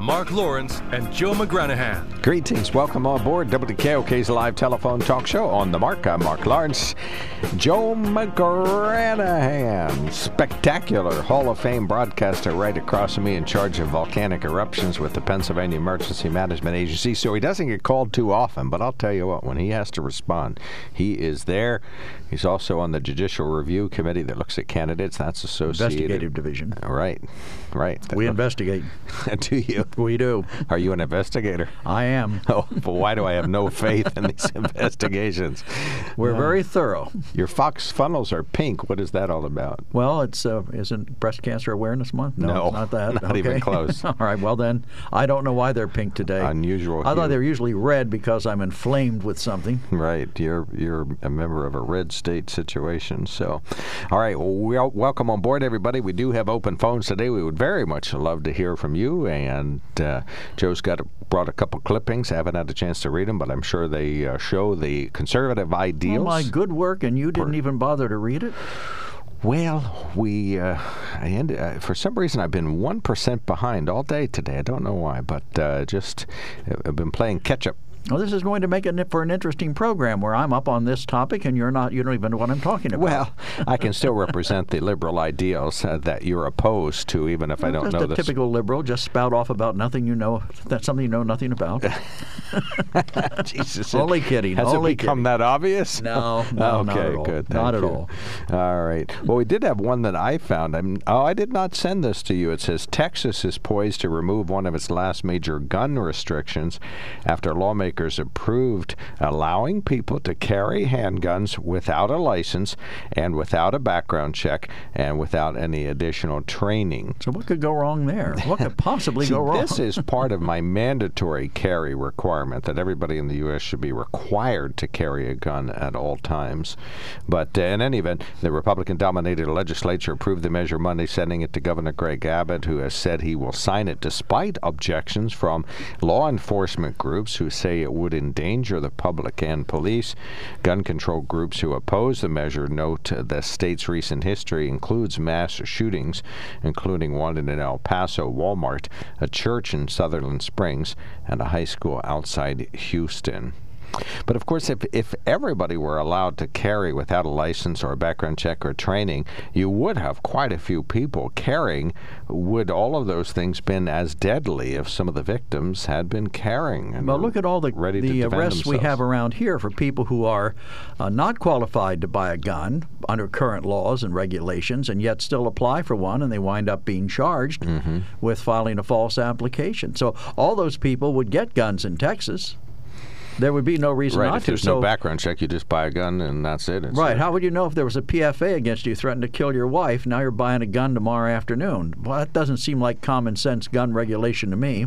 Mark Lawrence and Joe McGranahan. Greetings. Welcome on board WKOK's live telephone talk show on the Mark. I'm Mark Lawrence. Joe McGranahan, spectacular Hall of Fame broadcaster right across from me in charge of volcanic eruptions with the Pennsylvania Emergency Management Agency. So he doesn't get called too often, but I'll tell you what, when he has to respond, he is there. He's also on the Judicial Review Committee that looks at candidates. That's associated. Investigative division. Right, right. We investigate. Do you? We do. Are you an investigator? I am. Oh, but why do I have no faith in these investigations? We're very thorough. Your Fox funnels are pink. What is that all about? Well, it's uh, isn't Breast Cancer Awareness Month? No, No, it's not that. not even close. all right. Well, then I don't know why they're pink today. Unusual I thought they were usually red because I'm inflamed with something. Right, you're you're a member of a red state situation. So, all right, well, we welcome on board, everybody. We do have open phones today. We would very much love to hear from you. And uh, Joe's got a, brought a couple clippings. I haven't had a chance to read them, but I'm sure they uh, show the conservative Oh, ideals. my good work, and you didn't even bother to read it. Well, we uh, I ended, uh, for some reason I've been one percent behind all day today. I don't know why, but uh, just uh, I've been playing catch up. Well, this is going to make it for an interesting program where I'm up on this topic and you're not. You don't even know what I'm talking about. Well, I can still represent the liberal ideals uh, that you're opposed to, even if I don't just know a this. typical liberal, just spout off about nothing you know. That's something you know nothing about. Jesus, Only kidding, Has only it become kidding. that obvious? No, no, okay, not at all. good. Not at all. All right. Well, we did have one that I found. I'm, oh, I did not send this to you. It says Texas is poised to remove one of its last major gun restrictions after lawmakers approved allowing people to carry handguns without a license and without a background check and without any additional training. So what could go wrong there? What could possibly See, go wrong? This is part of my mandatory carry requirement that everybody in the U.S. should be required to carry a gun at all times. But uh, in any event, the Republican dominated legislature approved the measure Monday, sending it to Governor Greg Abbott, who has said he will sign it despite objections from law enforcement groups who say it would endanger the public and police. Gun control groups who oppose the measure note the state's recent history includes mass shootings, including one in an El Paso Walmart, a church in Sutherland Springs, and a high school outside Houston. But of course, if, if everybody were allowed to carry without a license or a background check or training, you would have quite a few people carrying. Would all of those things been as deadly if some of the victims had been carrying? And Well, look at all the, the arrests we have around here for people who are uh, not qualified to buy a gun under current laws and regulations and yet still apply for one and they wind up being charged Mm-hmm. with filing a false application. So all those people would get guns in Texas. There would be no reason Right, not if to. there's so, no background check, you just buy a gun and that's it. It's Right. How would you know if there was a PFA against you threatening to kill your wife? Now you're buying a gun tomorrow afternoon. Well, that doesn't seem like common sense gun regulation to me.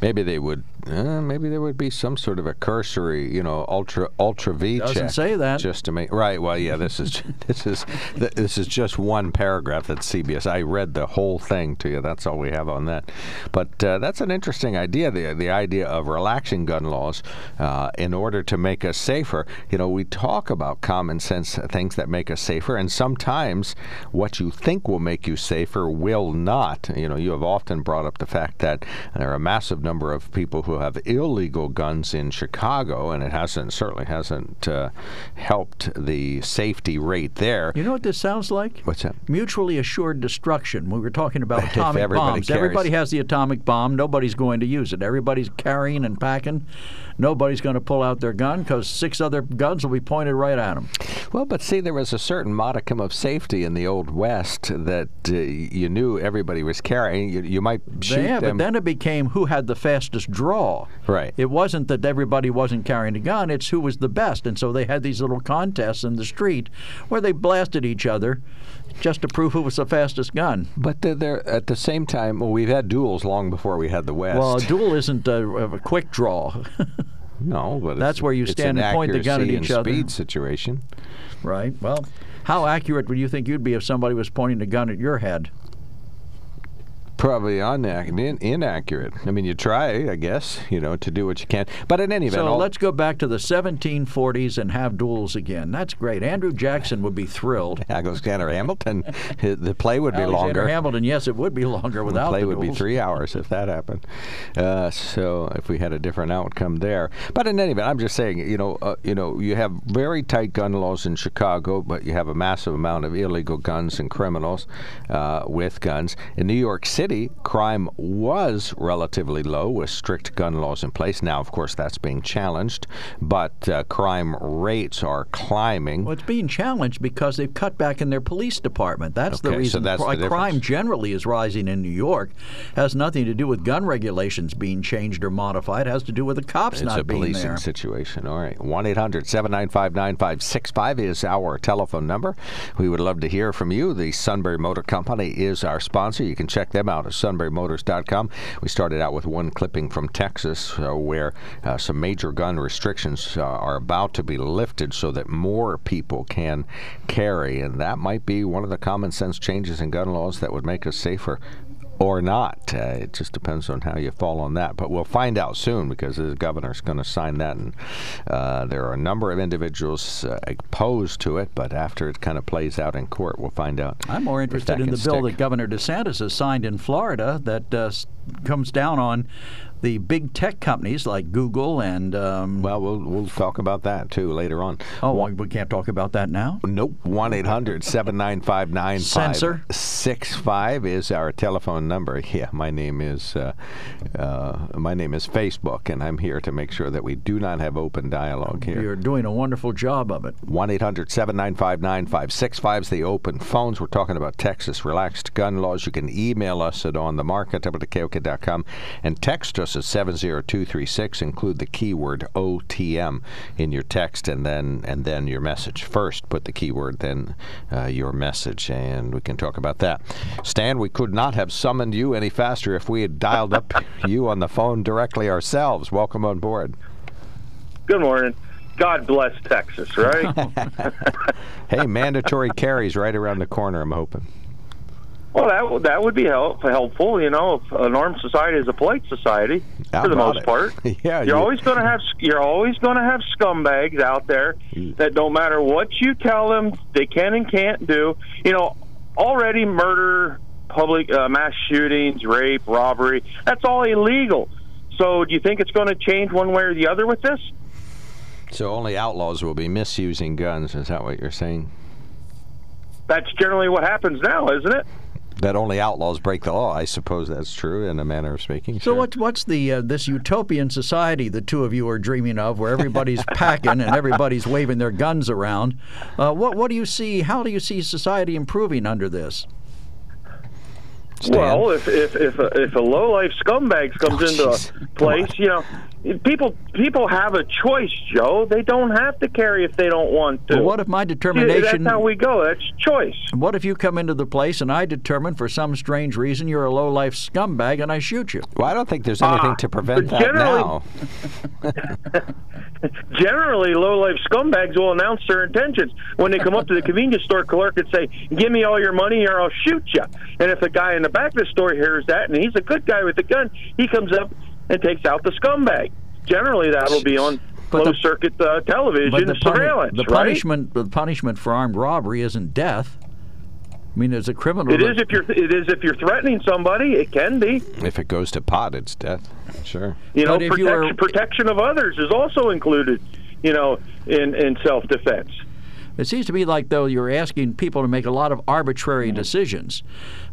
Maybe they would. Uh, maybe there would be some sort of a cursory, you know, ultra ultra V Doesn't check. say that. Just to make right. Well, yeah. This is this is th- this is just one paragraph at CBS. I read the whole thing to you. That's all we have on that. But uh, that's an interesting idea. The the idea of relaxing gun laws uh, in order to make us safer. You know, we talk about common sense things that make us safer, and sometimes what you think will make you safer will not. You know, you have often brought up the fact that there are a massive number of people who have illegal guns in Chicago, and it hasn't certainly hasn't uh, helped the safety rate there. You know what this sounds like? What's that? Mutually assured destruction. We were talking about atomic everybody bombs. carries- Everybody has the atomic bomb. Nobody's going to use it. Everybody's carrying and packing. Nobody's going to pull out their gun because six other guns will be pointed right at them. Well, but see, there was a certain modicum of safety in the old West that uh, you knew everybody was carrying. You, you might shoot yeah, them. but then it became who had the fastest draw. Draw. Right. It wasn't that everybody wasn't carrying a gun; it's who was the best. And so they had these little contests in the street where they blasted each other just to prove who was the fastest gun. But they're, they're at the same time. Well, we've had duels long before we had the West. Well, a duel isn't a, a quick draw, no, but that's it's- where you stand an and point the gun at each and other. Speed situation. right? Well, how accurate would you think you'd be if somebody was pointing a gun at your head? Probably unac- in, inaccurate. I mean, you try, I guess, you know, to do what you can. But in any event, So all- let's go back to the 1740s and have duels again. That's great. Andrew Jackson would be thrilled. Alexander Hamilton, the play would be Alexander longer. Hamilton, yes, it would be longer without. The play the would be three hours if that happened. Uh, so if we had a different outcome there, but in any event, I'm just saying, you know, uh, you know, you have very tight gun laws in Chicago, but you have a massive amount of illegal guns and criminals uh, with guns. In New York City, crime was relatively low with strict gun laws in place. Now, of course, that's being challenged, but uh, crime rates are climbing. Well, it's being challenged because they've cut back in their police department. That's the Okay, so reason why the crime generally is rising in New York. Has nothing to do with gun regulations being changed or modified. It has to do with the cops It's not a policing situation. All right. 1 800 795 9565 is our telephone number. We would love to hear from you. The Sunbury Motor Company is our sponsor. You can check them out at sunburymotors.com. We started out with one clipping from Texas uh, where uh, some major gun restrictions uh, are about to be lifted so that more people can carry. And that might be one of the common sense changes in gun laws that would make us safer or not. Uh, it just depends on how you fall on that. But we'll find out soon because the governor's going to sign that, and uh, there are a number of individuals uh, opposed to it. But after it kind of plays out in court, we'll find out. I'm more interested in the bill that Governor DeSantis has signed in Florida that uh, comes down on the big tech companies like Google and. Um, Well, we'll we'll talk about that too later on. oh, we can't talk about that now. Nope. 1 800 795 Censor. 9565 is our telephone number. Yeah, my name is uh, uh, my name is Facebook, and I'm here to make sure that we do not have open dialogue here. You're doing a wonderful job of it. 1 800 795 9565 is the open phones. We're talking about Texas relaxed gun laws. You can email us at onthemarket.com and text us at 70236. Include the keyword OTM in your text and then and then your message. First, put the keyword, then uh, your message, and we can talk about that. Stan, we could not have summoned you any faster if we had dialed up you on the phone directly ourselves. Welcome on board. Good morning. God bless Texas, right? Hey, mandatory carries right around the corner, I'm hoping. well, that would- that would be help, helpful. You know, if an armed society is a polite society How for the most it? part. Yeah, you're you- always going to have you're always going to have scumbags out there that don't matter what you tell them, they can and can't do. You know, already murder, public uh, mass shootings, rape, robbery. That's all illegal. So, do you think it's going to change one way or the other with this? So only outlaws will be misusing guns. Is that what you're saying? That's generally what happens now, isn't it? That only outlaws break the law. I suppose that's true in a manner of speaking. So sure. what's what's the uh, this utopian society the two of you are dreaming of, where everybody's packing and everybody's waving their guns around? Uh, what what do you see? How do you see society improving under this? Stan? Well, if if if a, if a low life scumbag comes Oh, into a place, you know, people people have a choice, Joe. They don't have to carry if they don't want to. Well, what if my See, determination? That's how we go. That's choice. What if you come into the place and I determine for some strange reason you're a low life scumbag and I shoot you? well, I don't think there's anything Ah, to prevent that generally- now. Generally, low life scumbags will announce their intentions when they come up to the convenience store clerk and say, "Give me all your money, or I'll shoot you." And if a guy in the back of the store hears that, and he's a good guy with a gun, he comes up and takes out the scumbag. Generally, that'll be on But the- closed circuit uh, television But the, puni- the right? punishment the punishment for armed robbery isn't death. I mean, there's a criminal. It that- is if you're it is if you're threatening somebody. It can be. If it goes to pot, it's death. Sure. You know, But if you protection, were- protection of others is also included. You know, in in self defense. It seems to me like, though, you're asking people to make a lot of arbitrary Mm-hmm. decisions.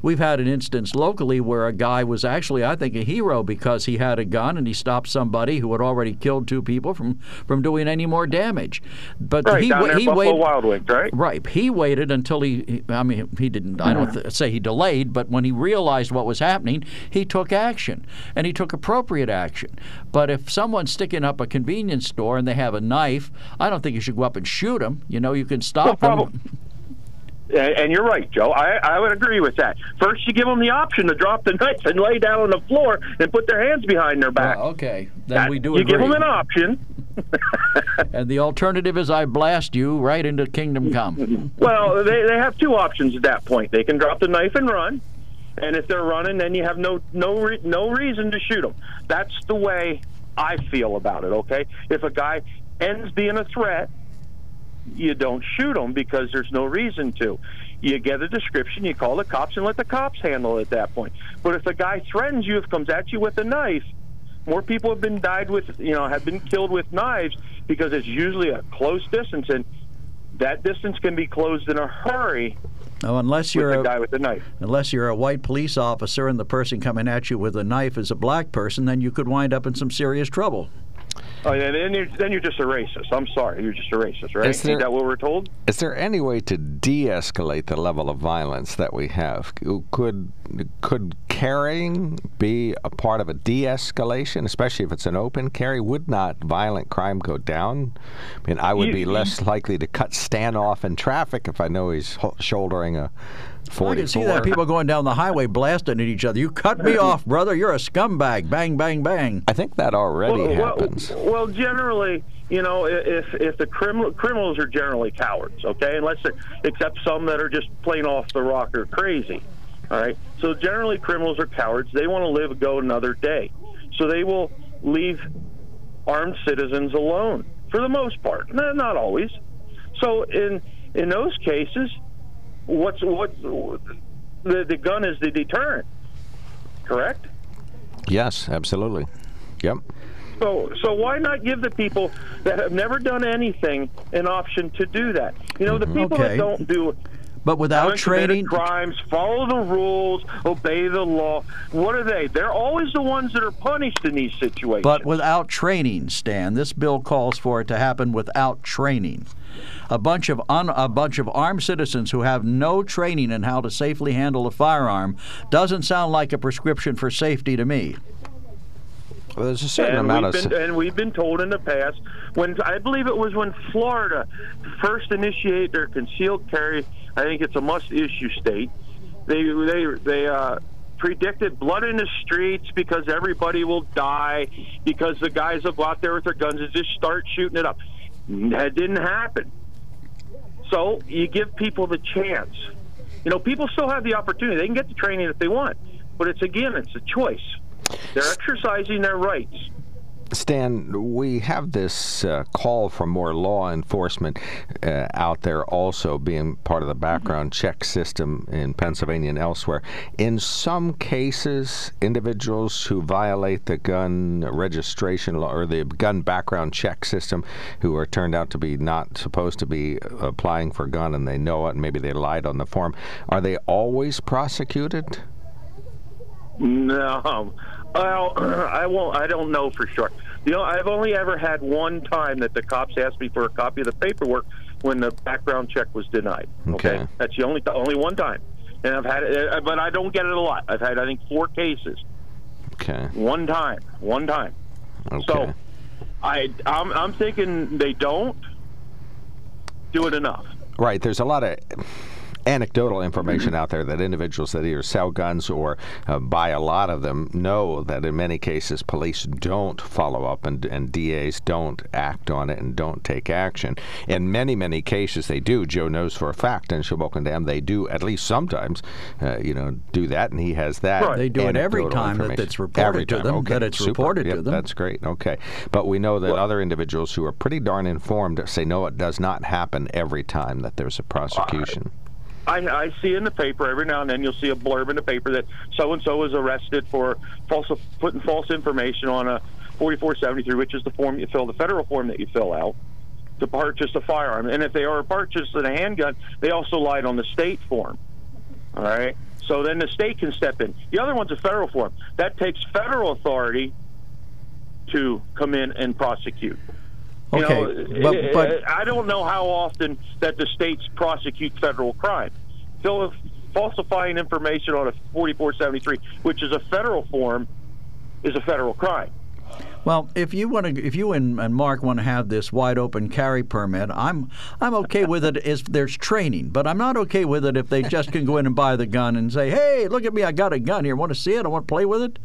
We've had an instance locally where a guy was actually, I think, a hero because he had a gun and he stopped somebody who had already killed two people from, from doing any more damage. But Right, he, he Buffalo waited. Wild Wings, right? Right. He waited until he, I mean, he didn't, I don't th- say he delayed, but when he realized what was happening, he took action. And he took appropriate action. But if someone's sticking up a convenience store and they have a knife, I don't think you should go up and shoot them. You know, you can stop Well, them. And you're right, Joe. I, I would agree with that. First, you give them the option to drop the knife and lay down on the floor and put their hands behind their back. Well, okay. Then That- we do it. you agree. give them an option. and the alternative is I blast you right into kingdom come. Well, they, they have two options at that point. They can drop the knife and run, and if they're running, then you have no no re- no reason to shoot them. That's the way I feel about it. Okay, if a guy ends being a threat, you don't shoot them because there's no reason to. You get a description, you call the cops, and let the cops handle it at that point. But if a guy threatens you, if comes at you with a knife, more people have been died with, you know, have been killed with knives because it's usually a close distance, and that distance can be closed in a hurry Now, unless you're the a, guy with the knife. unless you're a white police officer and the person coming at you with a knife is a black person, then you could wind up in some serious trouble. Oh, and then you're, then you're just a racist. I'm sorry, you're just a racist, right? Is there- Is that what we're told? Is there any way to de-escalate the level of violence that we have? Could could carrying be a part of a de-escalation, especially if it's an open carry? Would not violent crime go down? I mean, I would be less likely to cut Stan off in traffic if I know he's ho- shouldering a I can see that people going down the highway blasting at each other. You cut me off, brother. You're a scumbag. Bang, bang, bang. I think that already well, happens. Well, well, generally, you know, if if the criminal criminals are generally cowards, okay, unless they're except some that are just plain off the rocker crazy. All right. So generally, criminals are cowards. They want to live go another day, so they will leave armed citizens alone for the most part. No, not always. So in in those cases, what's what the the gun is the deterrent, correct? yes, absolutely. Yep. So, so why not give the people that have never done anything an option to do that? You know, the mm-hmm. people Okay. that don't do But without training, crimes, follow the rules, obey the law. What are they? They're always the ones that are punished in these situations. but without training, Stan. This bill calls for it to happen without training. A bunch of un, a bunch of armed citizens who have no training in how to safely handle a firearm doesn't sound like a prescription for safety to me. Well, there's a certain and amount we've of. been, and we've been told in the past when I believe it was when Florida first initiated their concealed carry. I think it's a must-issue state. They they they uh, predicted blood in the streets because everybody will die because the guys will go out there with their guns and just start shooting it up. That didn't happen. So you give people the chance. You know, people still have the opportunity. They can get the training if they want, but it's again, it's a choice. They're exercising their rights. Stan, we have this uh, call for more law enforcement uh, out there also being part of the background check system in Pennsylvania and elsewhere. In some cases, individuals who violate the gun registration law or the gun background check system who are turned out to be not supposed to be applying for a gun and they know it and maybe they lied on the form, are they always prosecuted? No, well, I won't. I don't know for sure. You know, I've only ever had one time that the cops asked me for a copy of the paperwork when the background check was denied. Okay. that's the only only one time, and I've had it, uh, but I don't get it a lot. I've had I think four cases, Okay. one time, one time. Okay. So, I I'm, I'm thinking they don't do it enough. Right. There's a lot of anecdotal information out there that individuals that either sell guns or uh, buy a lot of them know that in many cases police don't follow up and, and DAs don't act on it and don't take action. In many, many cases they do. Joe knows for a fact in Shamokin Dam they do at least sometimes, uh, you know, do that and he has that. Right. They do it every time that information. it's reported Every to time. them, Okay. that it's Super. reported to them. That's great. Okay. But we know that other individuals who are pretty darn informed say no, it does not happen every time that there's a prosecution. I, I see in the paper every now and then you'll see a blurb in the paper that so and so was arrested for false putting false information on a 4473, which is the form you fill, the federal form that you fill out. to purchase a firearm. And if they are purchasing a handgun, they also lied on the state form. All right. So then the state can step in. The other one's a federal form. That takes federal authority to come in and prosecute. You Okay, know, but- eh, but- eh, I don't know how often that the states prosecute federal crime. So if falsifying information on a 4473, which is a federal form, is a federal crime. Well, if you want to, if you and, and Mark want to have this wide open carry permit, I'm I'm okay with it if there's training, but I'm not okay with it if they just can go in and buy the gun and say, "Hey, look at me, I got a gun here. Want to see it? I want to play with it."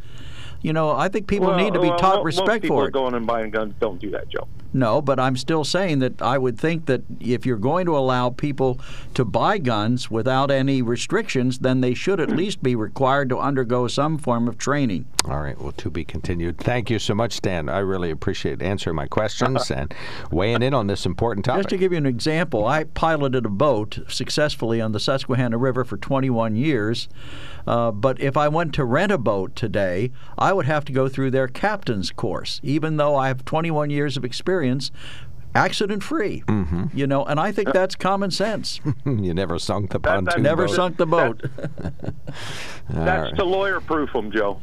You know, I think people Well, need to be well, taught respect for it. going and buying guns don't do that, Joe. No, but I'm still saying that I would think that if you're going to allow people to buy guns without any restrictions, then they should at least be required to undergo some form of training. All right, well, to be continued. Thank you so much, Stan. I really appreciate answering my questions and weighing in on this important topic. Just to give you an example, I piloted a boat successfully on the Susquehanna River for 21 years. Uh, but if I went to rent a boat today, I would have to go through their captain's course, even though I have 21 years of experience. Accident free, mm-hmm. you know, and I think that's common sense. you never sunk the That- that pontoon Never boat. sunk the boat. That's to lawyer proof them, Joe.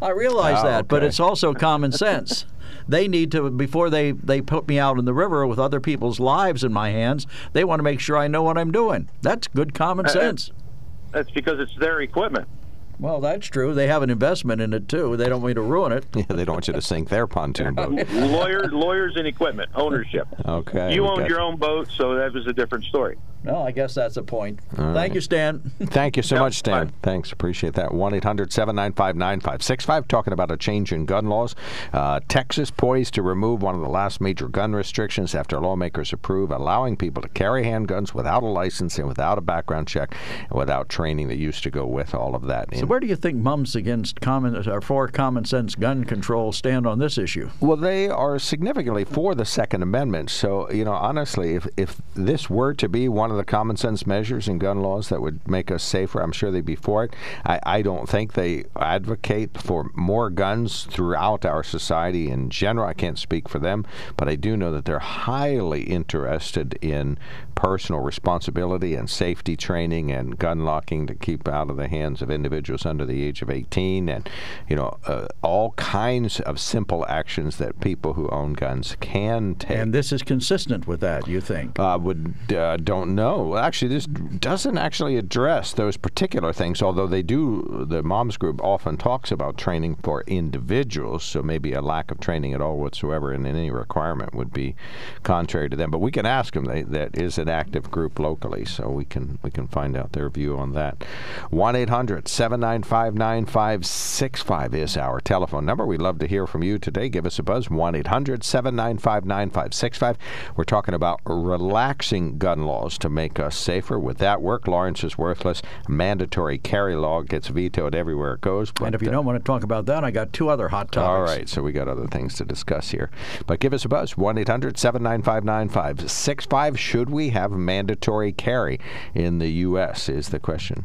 I realize Oh, that, but it's also common sense. They need to before they they put me out in the river with other people's lives in my hands. They want to make sure I know what I'm doing. That's good common sense. That's because it's their equipment. Well, that's true. They have an investment in it too. They don't want me to ruin it. Yeah, they don't want you to sink their pontoon boat. Lawyer, lawyers and equipment ownership. Okay. you we owned your own boat, so that was a different story. No, I guess that's a point. All Thank right. you, Stan. Thank you so Yep, much, Stan. bye. Thanks. Appreciate that. 1 800 795 9565. Talking about a change in gun laws. Uh, Texas poised to remove one of the last major gun restrictions after lawmakers approve allowing people to carry handguns without a license and without a background check and without training that used to go with all of that. So where do you think mums against common or for common sense gun control stand on this issue? Well, they are significantly for the Second Amendment. So, you know, honestly, if, if this were to be one of the common sense measures in gun laws that would make us safer, I'm sure they'd be for it. I, I don't think they advocate for more guns throughout our society in general. I can't speak for them, but I do know that they're highly interested in personal responsibility and safety training and gun locking to keep out of the hands of individuals under the age of 18 and, you know, uh, all kinds of simple actions that people who own guns can take. And this is consistent with that, you think? uh, would uh, don't know. Actually, this doesn't actually address those particular things. Although they do, the moms group often talks about training for individuals. So maybe a lack of training at all whatsoever in any requirement would be contrary to them. But we can ask them. They, that is an active group locally, so we can we can find out their view on that. One 9565 is our telephone number. We'd love to hear from you today. Give us a buzz. 1 800 795 9565. We're talking about relaxing gun laws to make us safer. With that work? Lawrence is worthless. Mandatory carry law gets vetoed everywhere it goes. and if you uh, don't want to talk about that, I got two other hot topics. all right, so we got other things to discuss here. But give us a buzz 1 800 795 9565. Should we have mandatory carry in the U.S.? Is the question.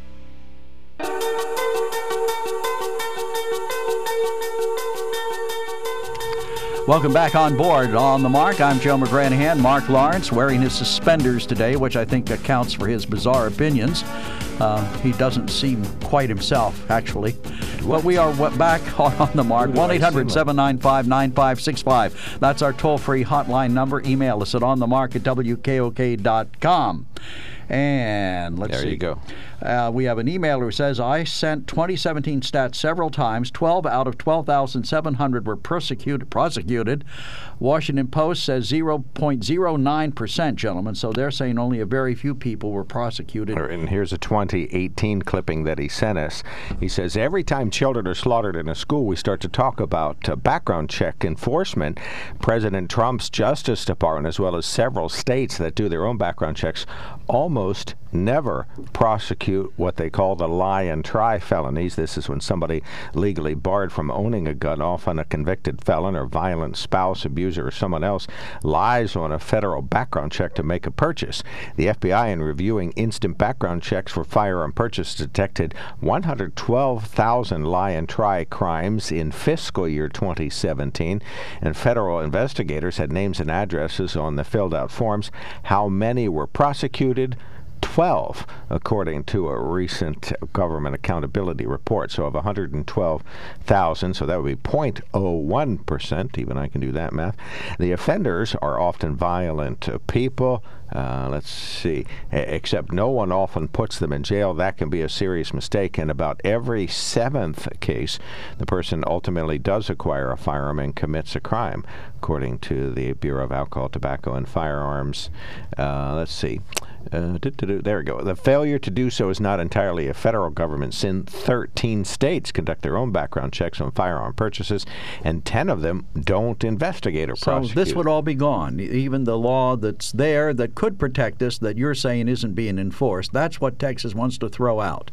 Welcome back on board on the mark. I'm Joe McGranahan. Mark Lawrence wearing his suspenders today, which I think accounts for his bizarre opinions. Uh, he doesn't seem quite himself, actually. But we are back on the mark. 1 800 795 9565. That's our toll free hotline number. Email us at onthemark at wkok.com. And let's there see. you go. Uh, we have an emailer who says, I sent 2017 stats several times. 12 out of 12,700 were persecuted, prosecuted. Washington Post says 0.09%, gentlemen. So they're saying only a very few people were prosecuted. And here's a 2018 clipping that he sent us. He says, Every time children are slaughtered in a school, we start to talk about uh, background check enforcement. President Trump's Justice Department, as well as several states that do their own background checks, almost never prosecute what they call the lie and try felonies. This is when somebody legally barred from owning a gun, often a convicted felon or violent spouse, abuser, or someone else, lies on a federal background check to make a purchase. The FBI, in reviewing instant background checks for firearm purchase, detected 112,000 lie and try crimes in fiscal year 2017, and federal investigators had names and addresses on the filled out forms. How many were prosecuted? 12, according to a recent government accountability report. So, of 112,000, so that would be 0.01%, even I can do that math. The offenders are often violent people. Uh, let's see, except no one often puts them in jail. That can be a serious mistake. In about every seventh case, the person ultimately does acquire a firearm and commits a crime, according to the Bureau of Alcohol, Tobacco, and Firearms. Uh, let's see. Uh, there we go. The failure to do so is not entirely a federal government sin. 13 states conduct their own background checks on firearm purchases, and 10 of them don't investigate or so prosecute. So this would all be gone. Even the law that's there that could protect us that you're saying isn't being enforced, that's what Texas wants to throw out.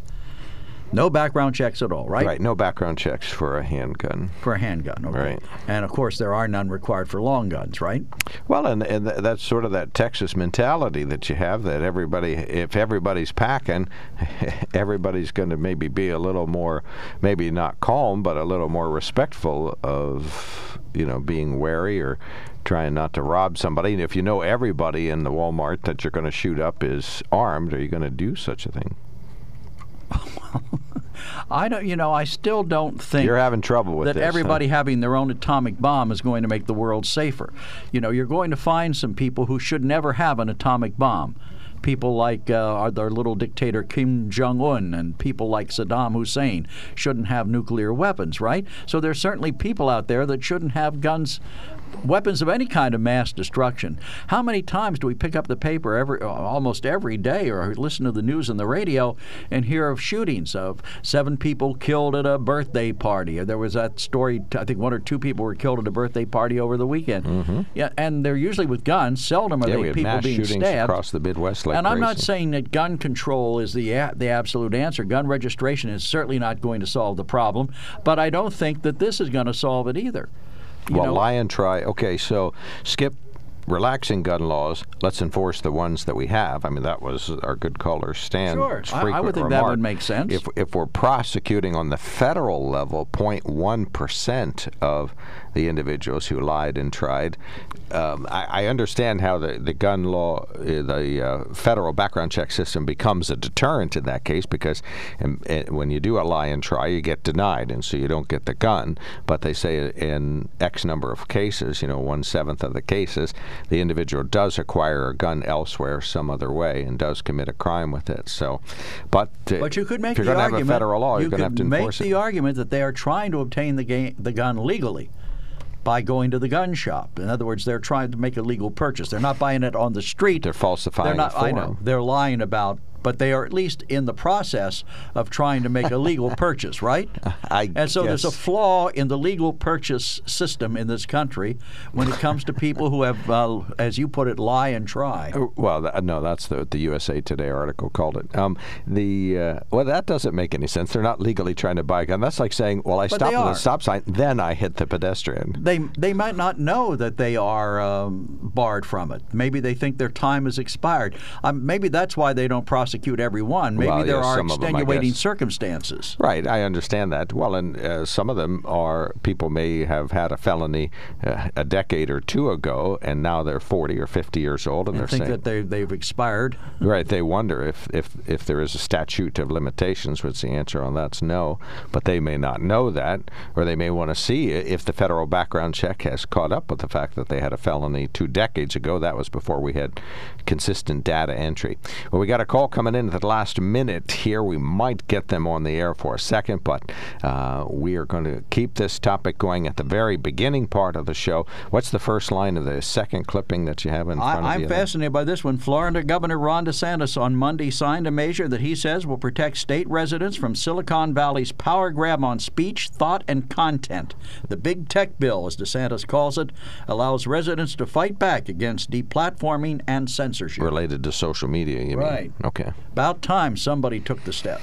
No background checks at all, right? Right, no background checks for a handgun. For a handgun, okay. Right. And of course, there are none required for long guns, right? Well, and, and that's sort of that Texas mentality that you have that everybody, if everybody's packing, everybody's going to maybe be a little more, maybe not calm, but a little more respectful of, you know, being wary or trying not to rob somebody. And if you know everybody in the Walmart that you're going to shoot up is armed, are you going to do such a thing? I don't. You know, I still don't think you're having trouble with that this, everybody huh? having their own atomic bomb is going to make the world safer. You know, you're going to find some people who should never have an atomic bomb. People like uh, our, our little dictator Kim Jong Un and people like Saddam Hussein shouldn't have nuclear weapons, right? So there's certainly people out there that shouldn't have guns weapons of any kind of mass destruction. How many times do we pick up the paper every almost every day or listen to the news on the radio and hear of shootings of seven people killed at a birthday party? There was that story I think one or two people were killed at a birthday party over the weekend. Mm-hmm. Yeah, and they're usually with guns. Seldom are yeah, they people being stabbed. across the Midwest like and I'm not saying that gun control is the a- the absolute answer. Gun registration is certainly not going to solve the problem, but I don't think that this is going to solve it either. You well, know, lie and try. Okay, so skip relaxing gun laws. Let's enforce the ones that we have. I mean, that was our good caller Stan. Sure, I- I would think that remark. would make sense. If if we're prosecuting on the federal level, 0.1 percent of the individuals who lied and tried. Um, I, I understand how the, the gun law, uh, the uh, federal background check system becomes a deterrent in that case because um, uh, when you do a lie and try, you get denied, and so you don't get the gun. But they say in X number of cases, you know, one seventh of the cases, the individual does acquire a gun elsewhere, some other way, and does commit a crime with it. So, but uh, But you could make if you're the going to have argument. a federal law, you you're going to have to make enforce the argument that they are trying to obtain the, ga- the gun legally by going to the gun shop. In other words, they're trying to make a legal purchase. They're not buying it on the street. They're falsifying They're not. I know. They're lying about. But they are at least in the process of trying to make a legal purchase, right? I and so there's a flaw in the legal purchase system in this country when it comes to people who have, uh, as you put it, lie and try. Uh, Well, th- no, that's the the USA Today article called it. Um, the uh, well, that doesn't make any sense. They're not legally trying to buy a gun. That's like saying, well, I But stopped at a stop sign, then I hit the pedestrian. they they might not know that they are um, barred from it. Maybe they think their time has expired. Um, maybe that's why they don't prosecute. Maybe Well, there yes, are some of 'em, I extenuating guess. circumstances. Right, I understand that. Well, and uh, some of them are people may have had a felony uh, a decade or two ago, and now they're 40 or 50 years old, and, I they're think saying, that they, they've expired. right, they wonder if, if, if there is a statute of limitations, which the answer on that's no. But they may not know that, or they may want to see if the federal background check has caught up with the fact that they had a felony two decades ago. That was before we had consistent data entry. Well, we got a call coming in at the last minute here. We might get them on the air for a second, but uh, we are going to keep this topic going at the very beginning part of the show. What's the first line of the second clipping that you have in front of I, you? I'm there? fascinated by this one. Florida Governor Ron DeSantis on Monday signed a measure that he says will protect state residents from Silicon Valley's power grab on speech, thought, and content. The Big Tech Bill, as DeSantis calls it, allows residents to fight back against deplatforming and censorship. Related to social media, you Right. mean? Okay. About time somebody took the step.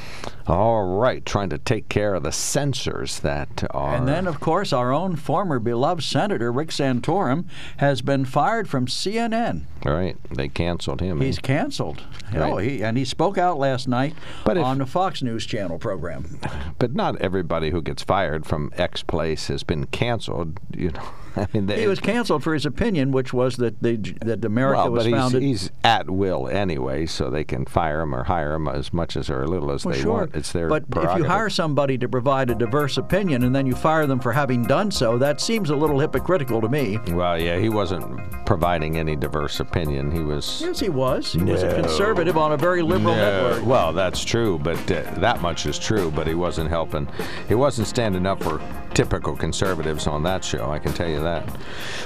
All right, trying to take care of the censors that are. And then, of course, our own former beloved Senator Rick Santorum has been fired from CNN. All right, they canceled him. He's eh? canceled. Hell, Right. he, and he spoke out last night But if- on the Fox News Channel program. but not everybody who gets fired from X place has been canceled. You know, I mean, they, He was canceled for his opinion, which was that the, that America well, was but he's, founded. he's at will anyway, so they can fire him or hire him as much as or a little as well, they sure, want. It's their but if you hire somebody to provide a diverse opinion and then you fire them for having done so, that seems a little hypocritical to me. Well, yeah, he wasn't providing any diverse opinion. He was. Yes, he was. He was a conservative on a very liberal No, network. well, that's true, but uh, that much is true. But he wasn't helping. He wasn't standing up for typical conservatives on that show. I can tell you that.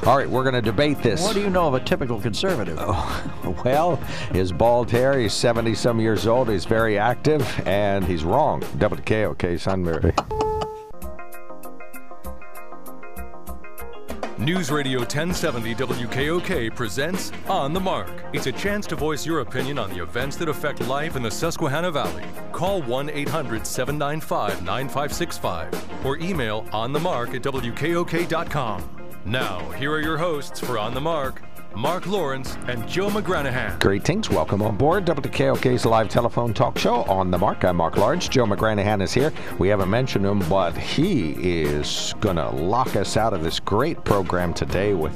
All right, we're going to debate this. What do you know of a typical conservative? Oh, Well, his bald hair. He's 70 some years old. He's very active, and he's wrong. WKOK Sunbury. News Radio 1070 WKOK presents On the Mark. It's a chance to voice your opinion on the events that affect life in the Susquehanna Valley. Call 1 800 795 9565 or email onthemark at WKOK.com. Now, here are your hosts for On the Mark Mark Lawrence and Joe McGranahan. Greetings. Welcome on board WKOK's live telephone talk show on the mark. I'm Mark Lawrence. Joe McGranahan is here. We haven't mentioned him, but he is going to lock us out of this great program today with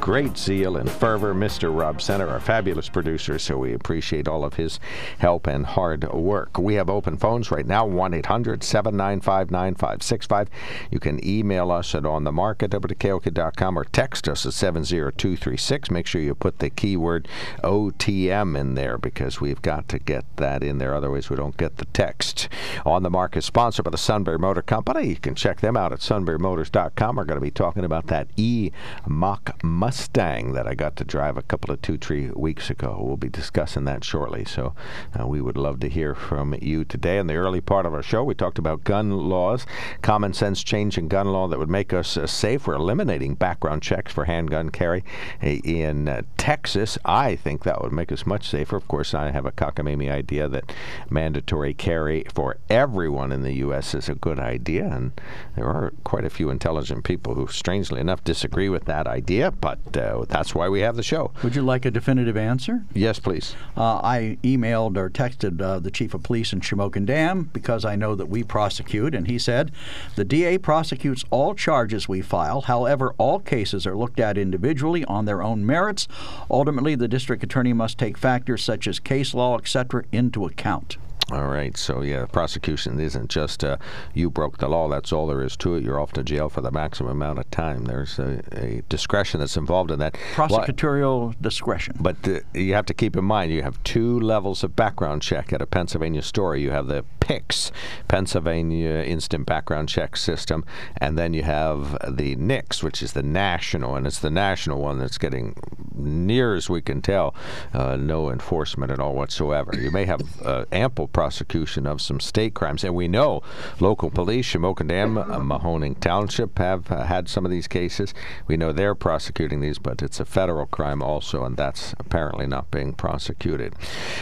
great zeal and fervor. Mr. Rob Center, our fabulous producer, so we appreciate all of his help and hard work. We have open phones right now 1 800 795 9565. You can email us at onthemark at WKOK.com or text us at 70236. Make sure you put the keyword OTM in there because we've got to get that in there. Otherwise, we don't get the text. On the Mark is sponsored by the Sunbury Motor Company. You can check them out at sunburymotors.com. We're going to be talking about that E Mach Mustang that I got to drive a couple of two, three weeks ago. We'll be discussing that shortly. So uh, we would love to hear from you today. In the early part of our show, we talked about gun laws, common sense change in gun law that would make us uh, safe. We're eliminating background checks for handgun carry uh, in uh, Texas. I think that would make us much safer. Of course, I have a cockamamie idea that mandatory carry for everyone in the U.S. is a good idea, and there are quite a few intelligent people who, strangely enough, disagree with that idea, but uh, that's why we have the show. Would you like a definitive answer? Yes, please. Uh, I emailed or texted uh, the chief of police in Shamokin Dam because I know that we prosecute, and he said the DA prosecutes all charges we file. However, all cases are looked at individually on their own merits. Ultimately, the district attorney must take factors such as case law, etc., into account. All right. So, yeah, prosecution isn't just uh, you broke the law. That's all there is to it. You're off to jail for the maximum amount of time. There's a, a discretion that's involved in that. Well, Prosecutorial discretion. but uh, you have to keep in mind you have two levels of background check at a Pennsylvania store. You have the PICS, Pennsylvania Instant Background Check System, and then you have the NICS, which is the national, and it's the national one that's getting, near as we can tell, uh, no enforcement at all whatsoever. You may have uh, ample prosecution of some state crimes. And we know local police, Shamokin uh, Mahoning Township, have uh, had some of these cases. We know they're prosecuting these, but it's a federal crime also, and that's apparently not being prosecuted.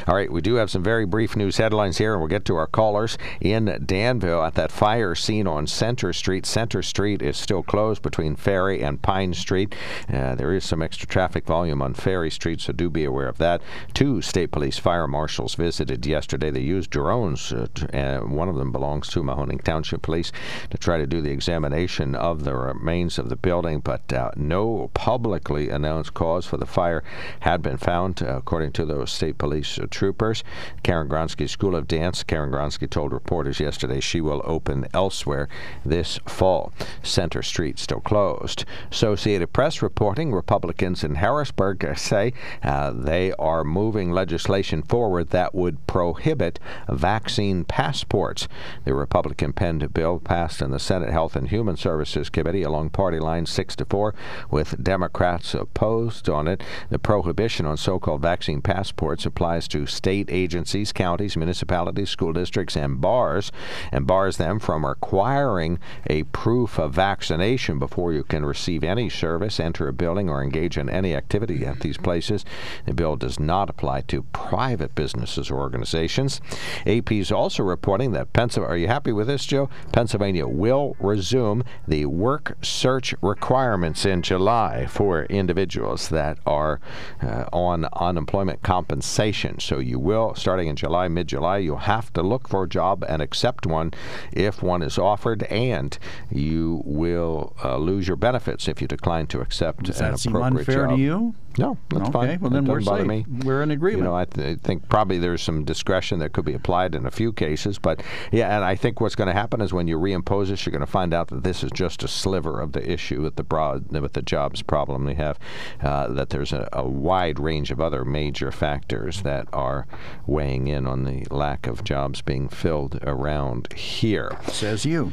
All right, we do have some very brief news headlines here, and we'll get to our callers in Danville at that fire scene on Center Street. Center Street is still closed between Ferry and Pine Street. Uh, there is some extra traffic volume on Ferry Street, so do be aware of that. Two state police fire marshals visited yesterday. They used drones. Uh, and one of them belongs to Mahoning Township Police to try to do the examination of the remains of the building, but uh, no publicly announced cause for the fire had been found, uh, according to those state police uh, troopers. Karen Gronsky School of Dance. Karen Gronsky told reporters yesterday she will open elsewhere this fall. Center Street still closed. Associated Press reporting Republicans in Harrisburg say uh, they are moving legislation forward that would prohibit vaccine passports. The Republican penned bill passed in the Senate Health and Human Services Committee along party lines 6 to 4, with Democrats opposed on it. The prohibition on so called vaccine passports applies to state agencies, counties, municipalities, school districts, and bars, and bars them from requiring a proof of vaccination before you can receive any service, enter a building, or engage in any activity at these places. The bill does not apply to private businesses or organizations. AP is also reporting that Pennsylvania. Are you happy with this, Joe? Pennsylvania will resume the work search requirements in July for individuals that are uh, on unemployment compensation. So you will, starting in July, mid July, you'll have to look for a job and accept one if one is offered, and you will uh, lose your benefits if you decline to accept Does an that seem appropriate unfair job. to you? No, that's okay, fine. well then we're safe. me. We're in agreement. You know, I, th- I think probably there's some discretion that could be applied in a few cases, but yeah, and I think what's going to happen is when you reimpose this, you're going to find out that this is just a sliver of the issue with the broad with the jobs problem we have. Uh, that there's a, a wide range of other major factors that are weighing in on the lack of jobs being filled around here. Says you.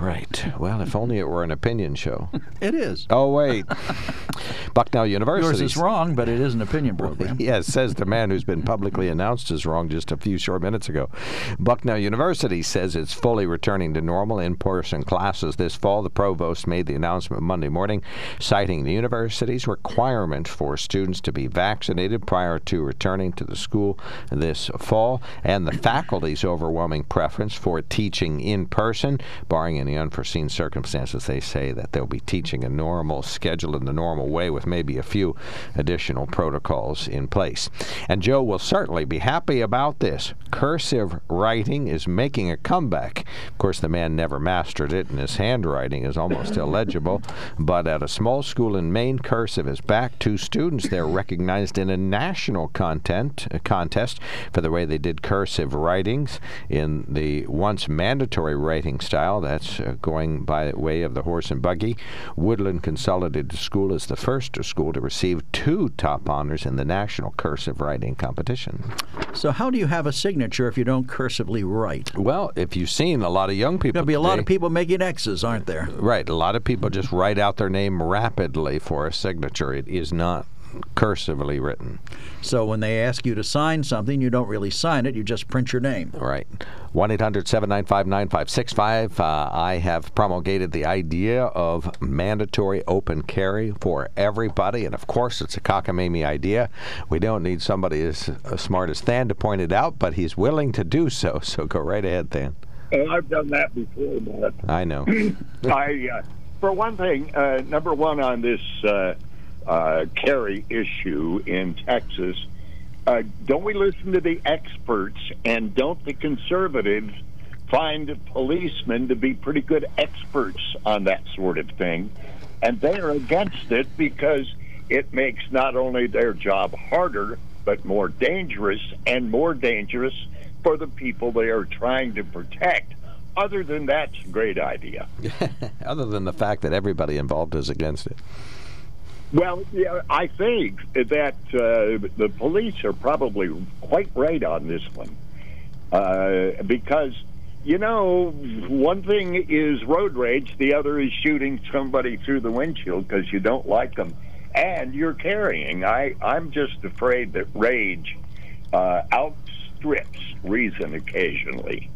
Right. Well, if only it were an opinion show. It is. Oh wait, Bucknell University. Yours is wrong, but it is an opinion program. Yes, says the man who's been publicly announced as wrong just a few short minutes ago. Bucknell University says it's fully returning to normal in person classes this fall. The provost made the announcement Monday morning, citing the university's requirement for students to be vaccinated prior to returning to the school this fall and the faculty's overwhelming preference for teaching in person, barring any unforeseen circumstances. They say that they'll be teaching a normal schedule in the normal way with maybe a few additional protocols in place. And Joe will certainly be happy about this. Cursive writing is making a comeback. Of course, the man never mastered it, and his handwriting is almost illegible. But at a small school in Maine, cursive is back. Two students there recognized in a national content uh, contest for the way they did cursive writings in the once mandatory writing style. That's uh, going by way of the horse and buggy. Woodland Consolidated School is the first school to receive two top honors in the national cursive writing competition. So how do you have a signature if you don't cursively write? Well, if you've seen a lot of young people, There'll be a lot of people making X's, aren't there? Right, a lot of people just write out their name rapidly for a signature. It is not cursively written. So when they ask you to sign something, you don't really sign it, you just print your name. Right. 1 800 795 9565. I have promulgated the idea of mandatory open carry for everybody. And of course, it's a cockamamie idea. We don't need somebody as, as smart as Than to point it out, but he's willing to do so. So go right ahead, Than. Uh, I've done that before, but I know. I, uh, for one thing, uh, number one on this uh, carry issue in Texas, uh, don't we listen to the experts and don't the conservatives find policemen to be pretty good experts on that sort of thing? And they are against it because it makes not only their job harder, but more dangerous and more dangerous for the people they are trying to protect. Other than that, great idea. Other than the fact that everybody involved is against it. Well, yeah, I think that uh, the police are probably quite right on this one. Uh, because, you know, one thing is road rage, the other is shooting somebody through the windshield because you don't like them. And you're carrying. I, I'm just afraid that rage uh, outs strips reason occasionally.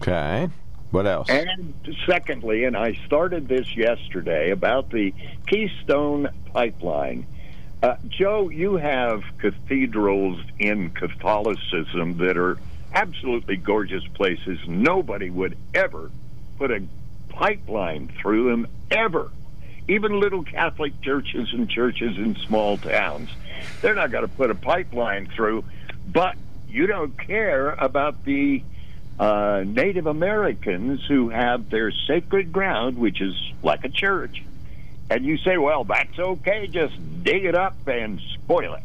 Okay. What else? And secondly, and I started this yesterday about the Keystone Pipeline. Uh, Joe, you have cathedrals in Catholicism that are absolutely gorgeous places. Nobody would ever put a pipeline through them, ever. Even little Catholic churches and churches in small towns. They're not going to put a pipeline through, but you don't care about the uh, Native Americans who have their sacred ground, which is like a church. And you say, well, that's okay, just dig it up and spoil it.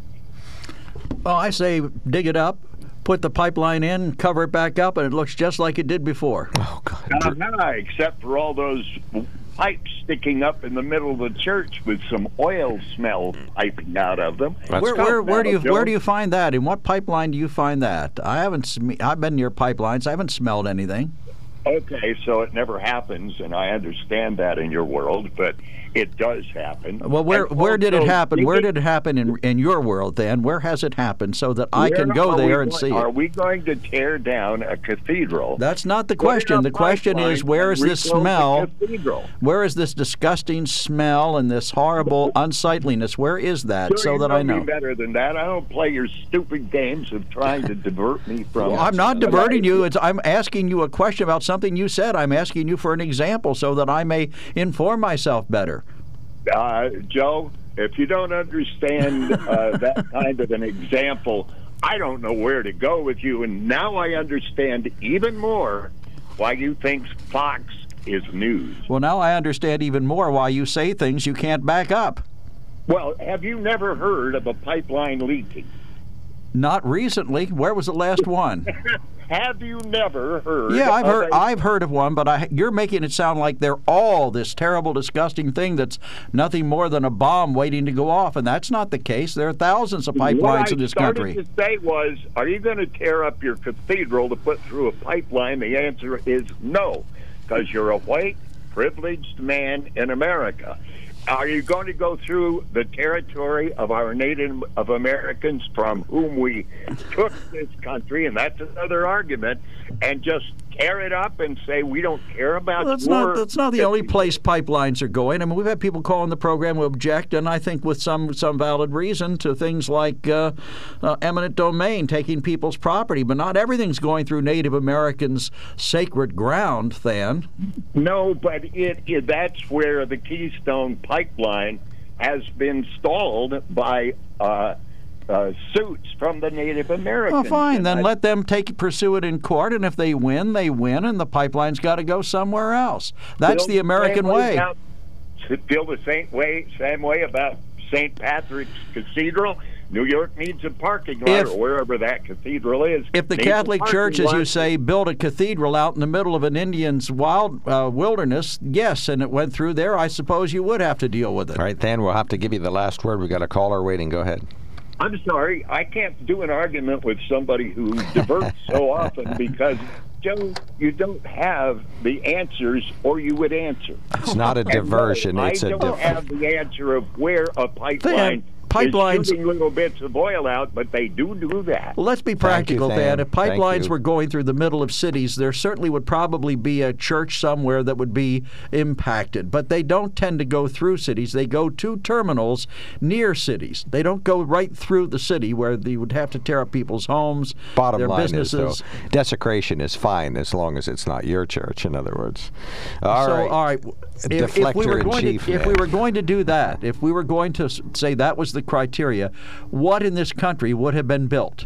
Well, I say dig it up, put the pipeline in, cover it back up, and it looks just like it did before. oh God. Uh, except for all those pipes sticking up in the middle of the church with some oil smell piping out of them. That's Where, where, where do you where do you find that? In what pipeline do you find that? I haven't. sm- I've been near pipelines. I haven't smelled anything. Okay, so it never happens, and I understand that in your world, but it does happen. Well, where And where did it happen? Where did it happen in in your world? Then where has it happened so that I can go there and going- see Are we going to tear down a cathedral? That's not the question. The question is where is this smell? Where is this disgusting smell and this horrible unsightliness? Where is that? Sure, so that I know. better than that. I don't play your stupid games of trying to divert me from. Well, I'm not diverting you. It's, I'm asking you a question about something you said. I'm asking you for an example so that I may inform myself better. Uh, Joe, if you don't understand uh, that kind of an example, I don't know where to go with you. And now I understand even more why you think Fox is news. Well, now I understand even more why you say things you can't back up. Well, have you never heard of a pipeline leaking? Not recently. Where was the last one? Have you never heard? Yeah, I've heard. a- I've heard of one, but I, you're making it sound like they're all this terrible, disgusting thing that's nothing more than a bomb waiting to go off, and that's not the case. There are thousands of pipelines in this country. What I started to say was, are you going to tear up your cathedral to put through a pipeline? The answer is no, because you're a white, privileged man in America. Are you going to go through the territory of our Native of Americans from whom we took this country, and that's another argument, and just tear it up and say we don't care about Well, that's your not that's not the only place pipelines are going. I mean, we've had people calling the program who object, and I think with some some valid reason to things like uh, uh, eminent domain, taking people's property. But not everything's going through Native Americans' sacred ground. Then No, but it, it that's where the Keystone Pipeline has been stalled by uh, uh, suits from the Native Americans. well, fine. And Then I- let them take pursue it in court, and if they win, they win, and the pipeline's got to go somewhere else. That's the American same way. About, feel the same way, same way about St. Patrick's Cathedral. New York needs a parking lot, If- or wherever that cathedral is. If the Catholic parking Church, as you say, built a cathedral out in the middle of an Indian's wild uh, wilderness, yes, and it went through there, I suppose you would have to deal with it. All right, Dan, we'll have to give you the last word. We've got a caller waiting. Go ahead. I'm sorry, I can't do an argument with somebody who diverts so often because, Joe, you don't have the answers, or you would answer. It's not a And diversion. no, It's I a don't diff- have the answer of where a pipeline pipelines- is shooting little bits of oil out, but they do do that. Well, let's be practical, Than. Dan. If pipelines were going through the middle of cities, there certainly would probably be a church somewhere that would be impacted. But they don't tend to go through cities. They go to terminals near cities. They don't go right through the city where they would have to tear up people's homes, Bottom their line businesses. is, though, desecration is fine as long as it's not your church. In other words, all so, right. all right. If, if we Deflector were in going chief, to, if we were going to do that, if we were going to say that was the criteria, what in this country would have been built?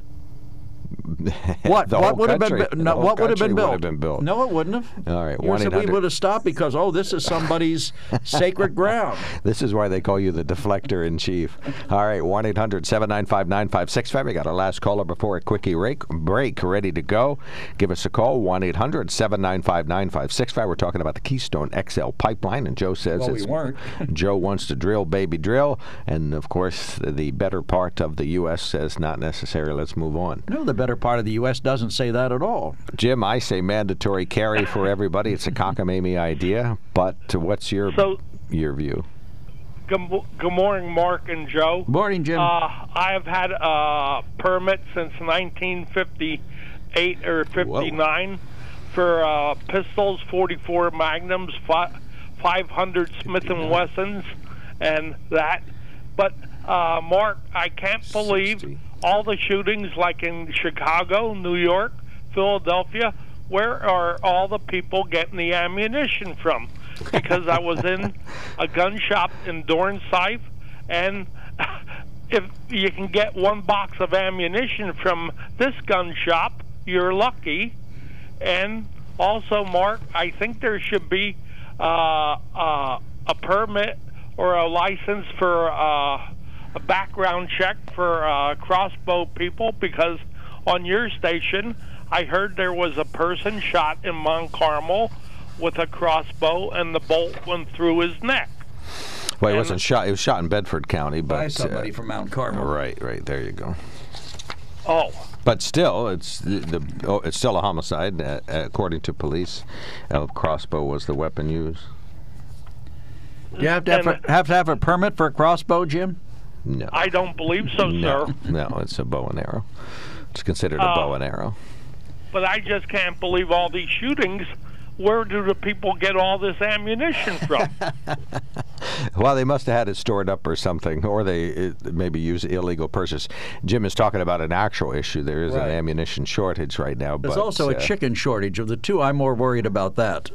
What? What would have been? No, what would have been built? would have been built. No, it wouldn't have. All right, said we would have stopped because oh, this is somebody's sacred ground. This is why they call you the deflector in chief. All right, 1 800 795 9565. We got our last caller before a quickie break, break ready to go. Give us a call 1 800 795 9565. We're talking about the Keystone XL pipeline, and Joe says Well, we weren't. Joe wants to drill, baby, drill. And of course, the better part of the U.S. says not necessary. Let's move on. No, the better part of the U.S. doesn't say that at all. Jim, I say mandatory carry for everybody. It's a cockamamie idea, but what's your So- your view? Good, good morning, Mark and Joe. Morning, Jim. Uh, I have had a permit since 1958 or 59 for uh, pistols, 44 Magnums, 500 Smith and Wessons, and that. But uh, Mark, I can't believe 60. All the shootings, like in Chicago, New York, Philadelphia. Where are all the people getting the ammunition from? Because I was in a gun shop in Dornsife, and if you can get one box of ammunition from this gun shop, you're lucky. And also, Mark, I think there should be uh, uh, a permit or a license for uh, a background check for uh, crossbow people because on your station, I heard there was a person shot in Mount Carmel with a crossbow and the bolt went through his neck. Well, he and- wasn't shot. He was shot in Bedford County, but By somebody uh, from Mount Carmel. right, right there you go. Oh, But still, it's the, the oh, it's still a homicide, uh, according to police. A crossbow was the weapon used. Do you have to have, And- a, have to have a permit for a crossbow, Jim? No, I don't believe so, no, sir. no. It's a bow and arrow. It's considered a Oh. bow and arrow. But I just can't believe all these shootings. Where do the people get all this ammunition from? Well, they must have had it stored up or something, or they it, maybe use illegal purchase. Jim is talking about an actual issue. There is Right. an ammunition shortage right now. There's but, also a uh, chicken shortage. Of the two, I'm more worried about that.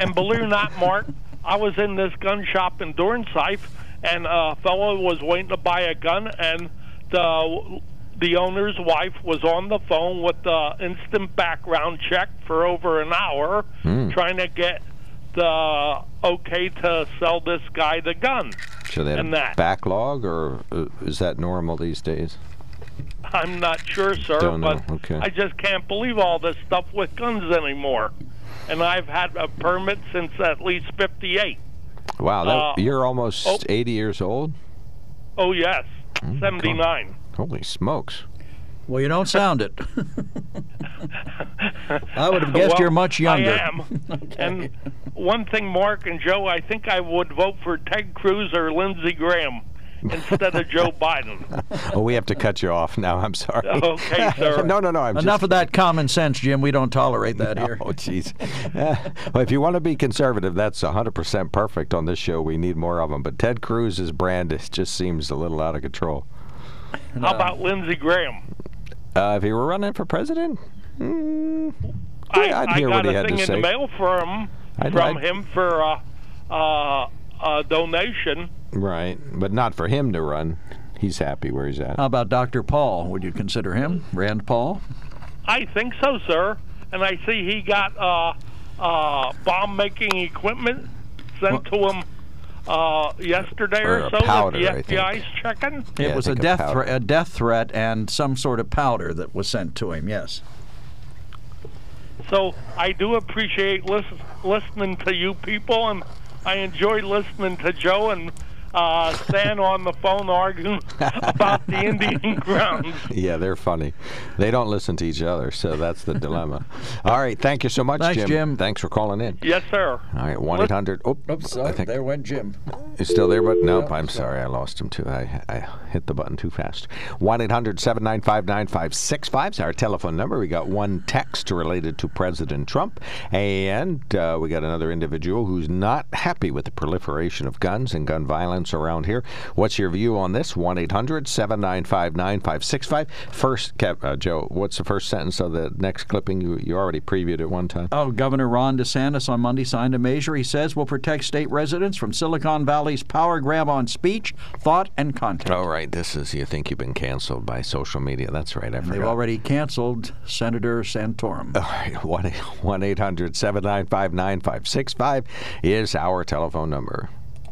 and believe it or not, Mark, I was in this gun shop in Dornsife, and a fellow was waiting to buy a gun, and the the owner's wife was on the phone with the instant background check for over an hour, trying to get the okay to sell this guy the gun. So they had that. backlog, or uh, is that normal these days? I'm not sure, sir, Don't know. but Okay. I just can't believe all this stuff with guns anymore. And I've had a permit since at least 58. Wow, that, Uh, you're almost oh. 80 years old. Oh, yes, Mm, 79. Holy smokes! Well, you don't sound it. I would have guessed Well, you're much younger. I am. And one thing, Mark and Joe, I think I would vote for Ted Cruz or Lindsey Graham instead of Joe Biden. Oh, we have to cut you off now. I'm sorry. Okay, sir. no, no, no. I'm Enough just, of that common sense, Jim. We don't tolerate that here. Oh, jeez. Uh, well, if you want to be conservative, that's 100% perfect on this show. We need more of them. But Ted Cruz's brand just seems a little out of control. How about Lindsey Graham? Uh, if he were running for president, mm, I, Yeah, I'd I hear got what he a had to thing in say. the mail from I'd- from I'd- him for uh, uh, a donation. Right. But not for him to run. He's happy where he's at. How about Dr. Paul? Would you consider him? Rand Paul? I think so, sir. And I see he got uh, uh, bomb making equipment sent to him uh, yesterday Or or, so powder, that the. FBI's checking. Yeah, it was a think a death thre- a death threat and some sort of powder that was sent to him. Yes. So I do appreciate lis- listening to you people, and I enjoy listening to Joe and uh, Stan on the phone arguing about the Indian grounds. Yeah, they're funny. They don't listen to each other, so that's the dilemma. All right, thank you so much, Thanks, Jim. Thanks for calling in. Yes, sir. All right, one eight hundred. Oops, I think there went Jim. he's still there, but nope. I'm sorry, I lost him too. I, I hit the button too fast. One 800-795-9565 is our telephone number. We got one text related to President Trump, and uh, we got another individual who's not happy with the proliferation of guns and gun violence around here. What's your view on this? 1 800 795 9565. First, uh, Joe, what's the first sentence of the next clipping? You you already previewed it one time. Oh, Governor Ron DeSantis on Monday signed a measure he says will protect state residents from Silicon Valley's power grab on speech, thought, and content. All right. This is you think you've been canceled by social media. That's right. I They've already canceled Senator Santorum. All right, 1 800 795 9565 is our telephone number.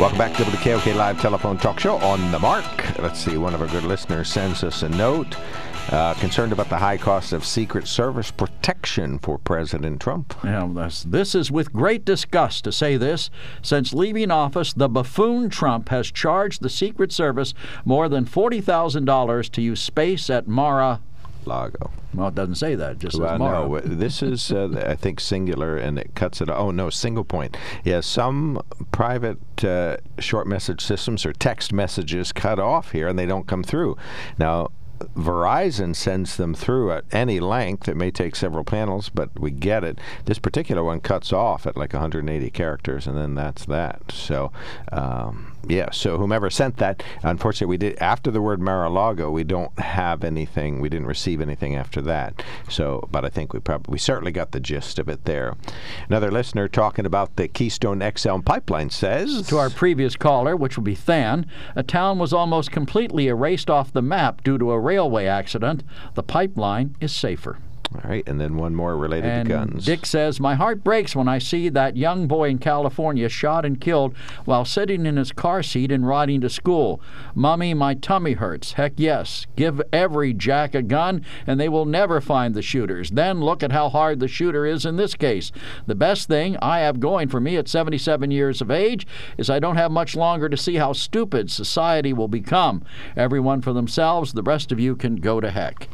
Welcome back to the KOK Live Telephone Talk Show on the mark. Let's see, one of our good listeners sends us a note uh, concerned about the high cost of Secret Service protection for President Trump. Yeah, this, is with great disgust to say this. Since leaving office, the buffoon Trump has charged the Secret Service more than $40,000 to use space at Mara Lago. Well, it doesn't say that. Just Well, no, this is, uh, I think, singular, and it cuts it. Oh no, single point. Yeah, some private uh, short message systems or text messages cut off here, and they don't come through. Now. Verizon sends them through at any length. It may take several panels, but we get it. This particular one cuts off at like 180 characters, and then that's that. So, um, yeah. So whomever sent that, unfortunately, we did after the word Mar-a-Lago. We don't have anything. We didn't receive anything after that. So, but I think we probably we certainly got the gist of it there. Another listener talking about the Keystone XL pipeline says To our previous caller, which would be Than, a town was almost completely erased off the map due to a railway accident. The pipeline is safer. All right, and then one more related And to guns. Dick says, My heart breaks when I see that young boy in California shot and killed while sitting in his car seat and riding to school. Mummy, my tummy hurts. Heck yes. Give every jack a gun, and they will never find the shooters. Then look at how hard the shooter is in this case. The best thing I have going for me at 77 years of age is I don't have much longer to see how stupid society will become. Everyone for themselves, the rest of you can go to heck.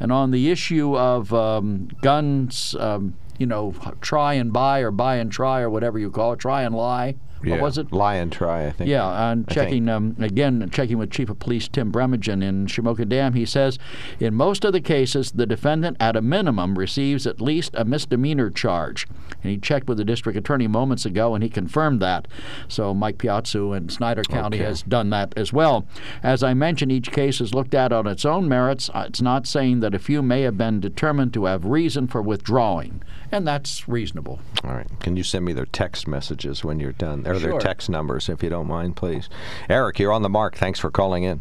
And on the issue of uh, um, guns, um, you know, try and buy or buy and try or whatever you call it, try and lie. Yeah, What was it? Lie and try, I think. Yeah, and checking um, again, checking with Chief of Police Tim Bremigen in Shamokin Dam, he says, in most of the cases, the defendant at a minimum receives at least a misdemeanor charge. And he checked with the district attorney moments ago, and he confirmed that. So Mike Piecuch in Snyder County Okay. has done that as well. As I mentioned, each case is looked at on its own merits. Uh, It's not saying that a few may have been determined to have reason for withdrawing, and that's reasonable. All right. Can you send me their text messages when you're done? Or their text numbers, if you don't mind, please. Eric, you're on the mark. Thanks for calling in.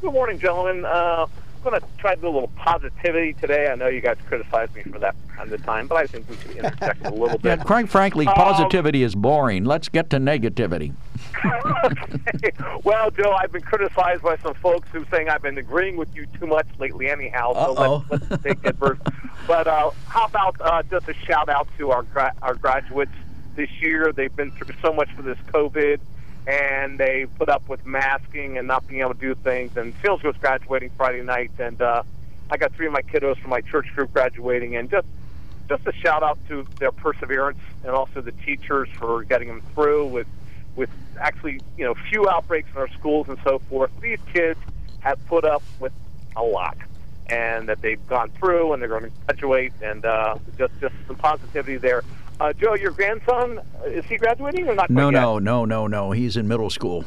Good morning, gentlemen. Uh, I'm going to try to do a little positivity today. I know you guys criticize me for that kind the time, but I think we should interject a little bit. Yeah, quite frankly, Um, positivity is boring. Let's get to negativity. okay. Well, Joe, I've been criticized by some folks who saying I've been agreeing with you too much lately, anyhow. So let's, let's take it first. But uh, how about uh, just a shout out to our gra- our graduates this year? They've been through so much for this COVID, and they put up with masking and not being able to do things. And Phil's was graduating Friday night, and uh, I got three of my kiddos from my church group graduating, and just just a shout out to their perseverance and also the teachers for getting them through with with actually you know few outbreaks in our schools and so forth. These kids have put up with a lot, and that they've gone through and they're going to graduate, and uh, just just some positivity there. Uh, Joe, your grandson is he graduating or not? No, quite yet? no, no, no, no. He's in middle school.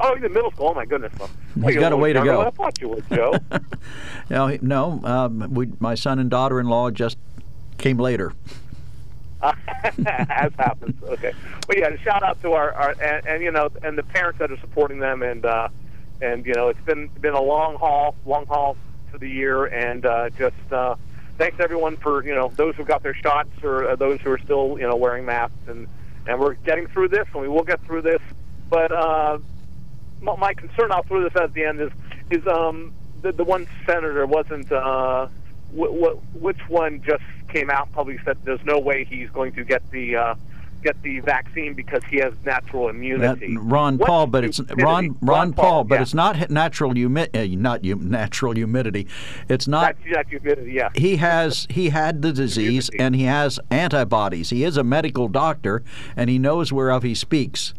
Oh, he's in middle school. Oh my goodness. Well, He's got a way to go. I thought you would, Joe. No, no. Um, we, my son and daughter-in-law just came later. as happens. Okay. Well, yeah. Shout out to our, our and, and you know, and the parents that are supporting them, and uh, and you know, it's been been a long haul, long haul for the year, and uh, just uh, thanks everyone for you know those who got their shots or uh, those who are still you know wearing masks, and and we're getting through this, and we will get through this. But uh, my, my concern, I'll throw this at the end, is is um the the one senator wasn't uh wh- wh- which one just came out publicly said there's no way he's going to get the uh get the vaccine because he has natural That, immunity. Ron What Paul, but it's stupidity. Ron Ron Paul, but yeah. it's not natural humi- uh, not hum- natural humidity. It's not. That's, humidity, yeah. He has he had the disease and he has antibodies. He is a medical doctor and he knows whereof he speaks.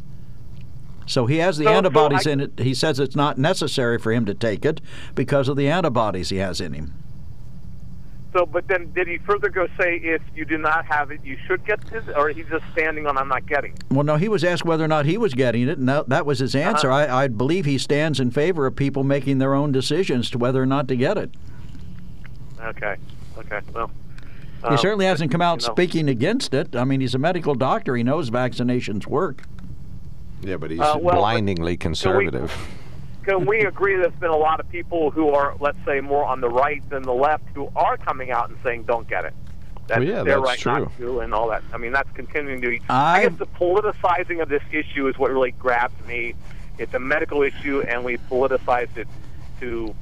So he has the So- so antibodies I- in it. He says it's not necessary for him to take it because of the antibodies he has in him. So, but then did he further go say if you do not have it, you should get this, or he's just standing on I'm not getting it? Well, no, he was asked whether or not he was getting it, and that, that was his answer. Uh-huh. I, I believe he stands in favor of people making their own decisions to whether or not to get it. Okay. Okay. Well. He um, certainly hasn't come out you know. speaking against it. I mean, he's a medical doctor. He knows vaccinations work. Yeah, but he's Uh, well, but- blindingly conservative. Can we agree there's been a lot of people who are, let's say, more on the right than the left who are coming out and saying, "Don't get it." That's Well, yeah, their that's right true. not to, and all that. I mean, that's continuing to. I- I guess the politicizing of this issue is what really grabs me. It's a medical issue, and we politicized it to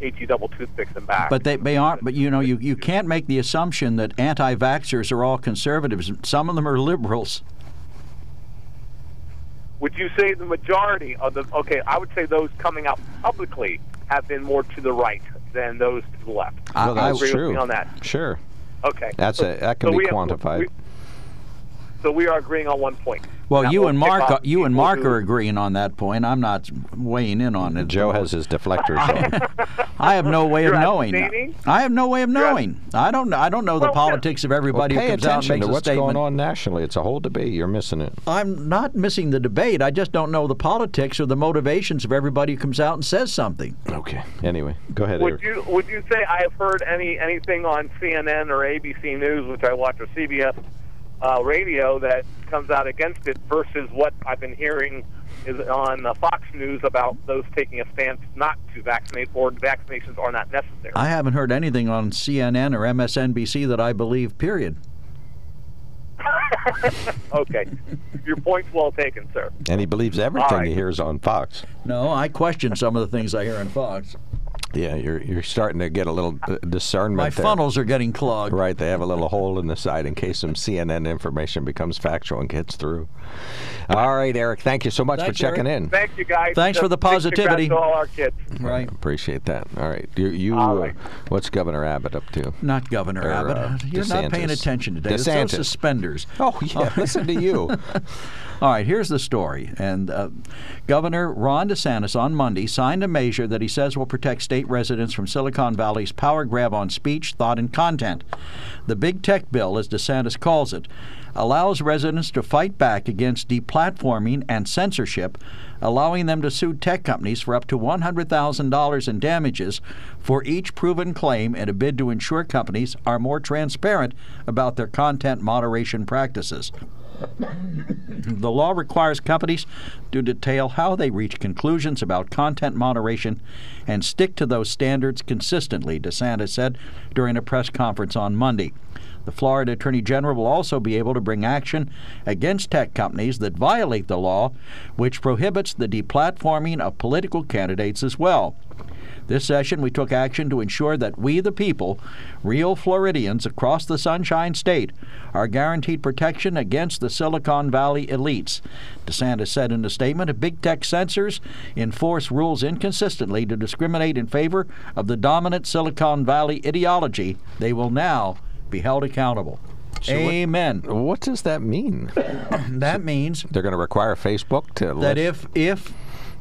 HE double toothpicks and back. But they, they aren't. But you know, you, you can't make the assumption that anti-vaxxers are all conservatives. Some of them are liberals. Would you say the majority of the? Okay, I would say those coming out publicly have been more to the right than those to the left. I- well, that's agree with true. on that. Sure. Okay, That's so, a, that can so be have- quantified. we- so we are agreeing on one point. Well, Now, you we'll and pick Mark, off you and Mark who- are agreeing on that point. I'm not weighing in on it. Joe has his deflectors on. I have no way of You're knowing. abstaining? I have no way of You're knowing. I don't. know. I don't know the Well, politics of everybody pay who comes out and attention makes to a what's statement. going on nationally. It's a whole debate. You're missing it. I'm not missing the debate. I just don't know the politics or the motivations of everybody who comes out and says something. Okay. Anyway, go ahead, Would Eric. you would you say I have heard any anything on CNN or ABC News, which I watch, or CBS uh, radio that comes out against it, versus what I've been hearing is on uh, Fox News about those taking a stance not to vaccinate or vaccinations are not necessary. I haven't heard anything on CNN or MSNBC that I believe. Period. okay, your point's well taken, sir. And he believes everything right. he hears on Fox. No, I question some of the things I hear on Fox. Yeah, you're you're starting to get a little uh, discernment. My there. funnels are getting clogged. Right, they have a little hole in the side in case some CNN information becomes factual and gets through. All right, Eric, thank you so much Thanks, for checking Eric. in. Thank you guys. Thanks for the positivity. to all our kids. Right. Appreciate that. All right, you, you All uh, what's Governor Abbott up to? Not Governor Or, Abbott. uh, You're not paying attention today. It's DeSantis. those suspenders. Oh yeah, listen to you. All right, here's the story. And uh, Governor Ron DeSantis on Monday signed a measure that he says will protect state residents from Silicon Valley's power grab on speech, thought, and content. The big tech bill, as DeSantis calls it, allows residents to fight back against deplatforming and censorship, allowing them to sue tech companies for up to $100,000 in damages for each proven claim in a bid to ensure companies are more transparent about their content moderation practices. The law requires companies to detail how they reach conclusions about content moderation and stick to those standards consistently, DeSantis said during a press conference on Monday. The Florida Attorney General will also be able to bring action against tech companies that violate the law, which prohibits the deplatforming of political candidates as well. This session, we took action to ensure that we, the people, real Floridians across the Sunshine State, are guaranteed protection against the Silicon Valley elites. DeSantis said in a statement if big tech censors enforce rules inconsistently to discriminate in favor of the dominant Silicon Valley ideology, they will now be held accountable. So Amen. what does that mean? that means They're going to require Facebook to that list- if if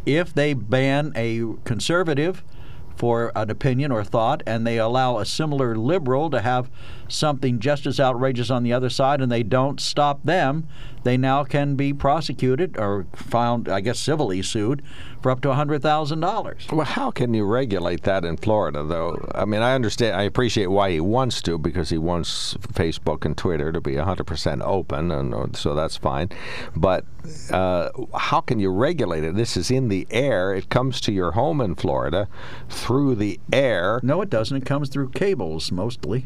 if they ban a conservative for an opinion or thought and they allow a similar liberal to have something just as outrageous on the other side and they don't stop them they now can be prosecuted or found i guess civilly sued for up to $100000 Well, how can you regulate that in Florida, though? I mean, I understand, I appreciate why he wants to, because he wants Facebook and Twitter to be 100% open, and uh, so that's fine. But uh, how can you regulate it? This is in the air. It comes to your home in Florida through the air. no it doesn't it comes through cables mostly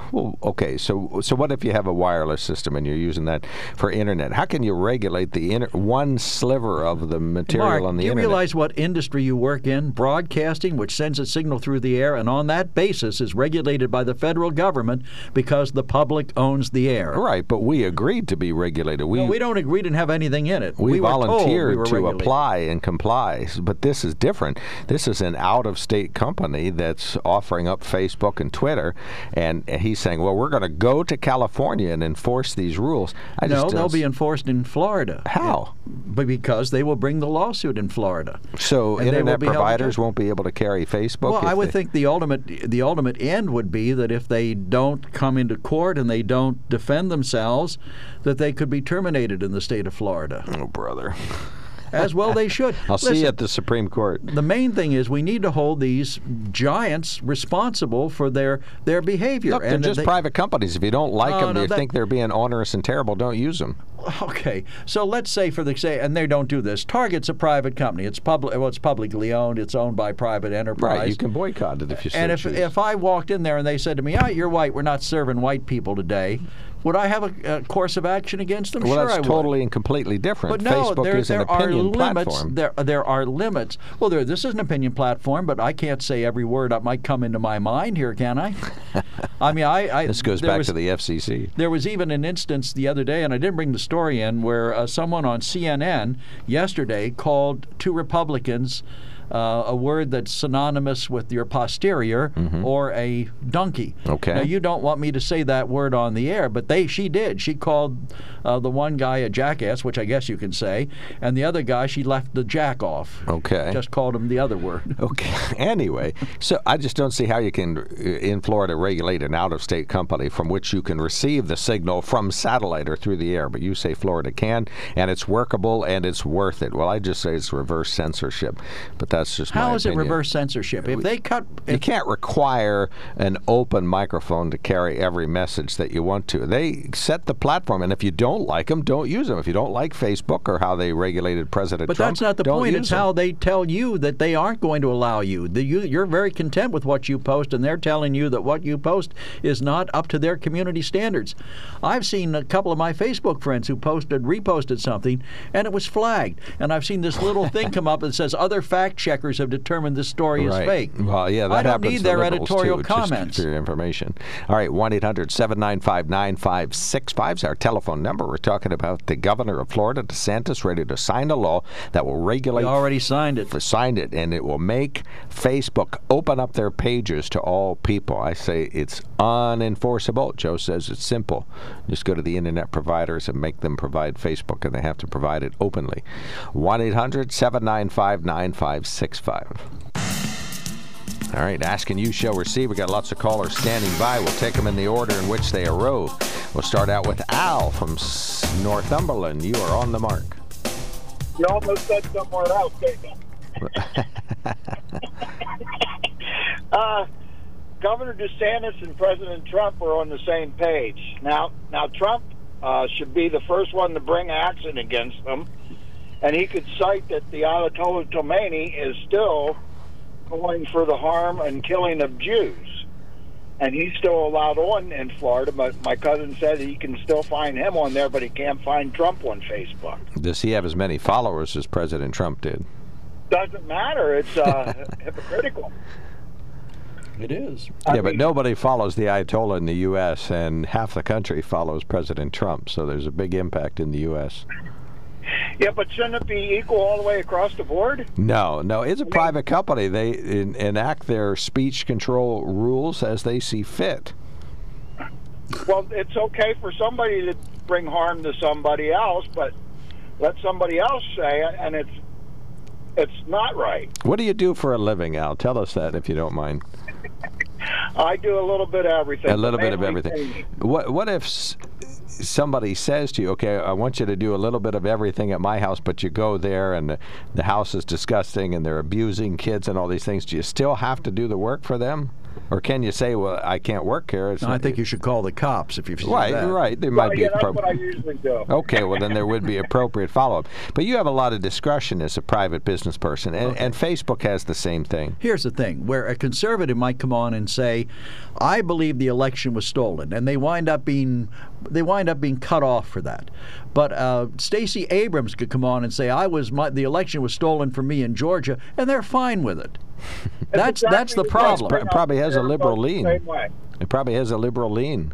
Well, okay, so so what if you have a wireless system and you're using that for internet? How can you regulate the inter- one sliver of the material Mark, on the do you internet? realize what industry you work in? Broadcasting, which sends a signal through the air, and on that basis is regulated by the federal government because the public owns the air. Right, but we agreed to be regulated. We No, we don't agree to have anything in it. we, we volunteered were to regulated. apply and comply, but this is different. This is an out-of-state company that's offering up Facebook and Twitter, and he saying, "Well, we're going to go to California and enforce these rules." I no, just uh, they'll don't be enforced in Florida. How? But because they will bring the lawsuit in Florida. So And internet providers won't be able to carry Facebook. Well, I would they- think the ultimate the ultimate end would be that if they don't come into court and they don't defend themselves, that they could be terminated in the state of Florida. Oh, brother. As well, they should. I'll see you at the Supreme Court. the main thing is we need to hold these giants responsible for their their behavior. Look, they're and just they- private companies. If you don't like No, them, no, you that- think they're being onerous and terrible, don't use them. Okay, so let's say for the say, and they don't do this. Target's a private company. It's public. Well, it's publicly owned. It's owned by private enterprise. Right. You can boycott it if you And if, choose. if I walked in there and they said to me, "Ah, you're white. We're not serving white people today," would I have a, a course of action against them? well, sure, that's I would. totally and completely different. But no, Facebook there, is an there are opinion limits. platform. There, there are limits. Well, there, this is an opinion platform, but I can't say every word that might come into my mind here, can I? I mean, I. I This goes back was, to the FCC. there was even an instance the other day, and I didn't bring the story in, where uh, someone on CNN yesterday called two Republicans uh, a word that's synonymous with your posterior or a donkey. Mm-hmm. Okay. Now you don't want me to say that word on the air, but they she did. She called uh, the one guy a jackass, which I guess you can say, and the other guy she left the jack off. Okay. Just called him the other word. Okay. Anyway, so I just don't see how you can, uh, in Florida, regulate an out-of-state company from which you can receive the signal from satellite or through the air. But you say Florida can, and it's workable and it's worth it. Well, I just say it's reverse censorship, but that's just How is it reverse censorship? If they cut, You can't require an open microphone to carry every message that you want to. They set the platform, and if you don't like them, don't use them. If you don't like Facebook or how they regulated President But Trump, that's not the point. It's them. how they tell you that they aren't going to allow you. The, you. You're very content with what you post, and they're telling you that what you post is not up to their community standards. I've seen a couple of my Facebook friends who posted, reposted something, and it was flagged. And I've seen this little thing come up that says other fact checkers have determined this story right. is fake. Well, yeah, that I don't happens need their editorial too, just comments. for your information. All right, 1 800 795 9565 is our telephone number. We're talking about the governor of Florida, DeSantis, ready to sign a law that will regulate We already signed it. signed it, and it will make Facebook open up their pages to all people. I say it's unenforceable. Joe says it's simple. Just go to the internet providers and make them provide Facebook, and they have to provide it openly. 1 800 795 9565. All right, asking you shall receive. We got lots of callers standing by. We'll take them in the order in which they arose. We'll start out with Al from Northumberland. You are on the mark. You almost said somewhere else, uh, Governor DeSantis and President Trump are on the same page. Now, now Trump uh, should be the first one to bring action against them, and he could cite that the Ayatollah Khomeini is still going for the harm and killing of Jews. And he's still allowed on in Florida, but my cousin said he can still find him on there, but he can't find Trump on Facebook. Does he have as many followers as President Trump did? Doesn't matter. It's uh, hypocritical. It is. yeah, but nobody follows the Ayatollah in the U.S., and half the country follows President Trump, so there's a big impact in the U.S. Yeah, but shouldn't it be equal all the way across the board? No, no, it's a private company. They en- enact their speech control rules as they see fit. Well, it's okay for somebody to bring harm to somebody else, but let somebody else say it, and it's it's not right. What do you do for a living, Al? Tell us that if you don't mind. I do a little bit of everything. A little bit of everything. What what if somebody says to you, "Okay, I want you to do a little bit of everything at my house," but you go there and the, house is disgusting and they're abusing kids and all these things. Do you still have to do the work for them, or can you say, "Well, I can't work here"? It's I not- think you should call the cops if you've seen right, that. right. There Well, might be yeah, a that's prob- what I usually do. Okay, well then there would be appropriate follow-up. But you have a lot of discretion as a private business person, and, and Facebook has the same thing. Here's the thing where a conservative might come on and say, I believe the election was stolen, and they wind up being they wind up being cut off for that. But uh, Stacey Abrams could come on and say, I was my, the election was stolen from me in Georgia, and they're fine with it. That's that's the exactly problem. Pro- probably has a liberal lean. It probably has a liberal lean.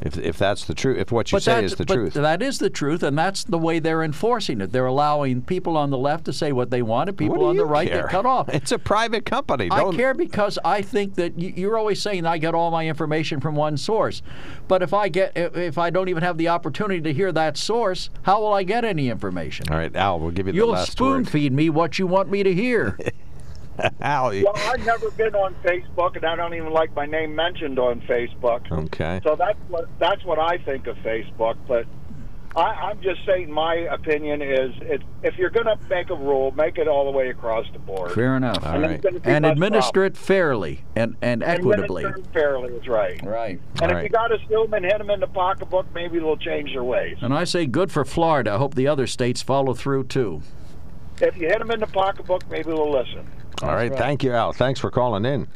If, if that's the truth, if what you But say that- is the but truth. That is the truth, and that's the way they're enforcing it. They're allowing people on the left to say what they want, and people on the right care? to cut off. It's a private company. I Don't, care because I think that you're always saying I get all my information from one source, but if I get if- if I don't even have the opportunity to hear that source, how will I get any information? All right, Al, we'll give you the last You'll spoon word. feed me what you want me to hear. Al, Well, I've never been on Facebook, and I don't even like my name mentioned on Facebook. okay. So that's what that's what I think of Facebook. But I, I'm just saying, my opinion is, it, if you're going to make a rule, make it all the way across the board. Fair enough. All And right. it's gonna be And administer problem. it fairly and, and equitably. Administer it fairly is right. Right. And All if right. you got to sue them and hit them in the pocketbook, maybe they'll change their ways. And I say good for Florida. I hope the other states follow through too. If you hit them in the pocketbook, maybe they'll listen. All right. Thank you, Al. Thanks for calling in.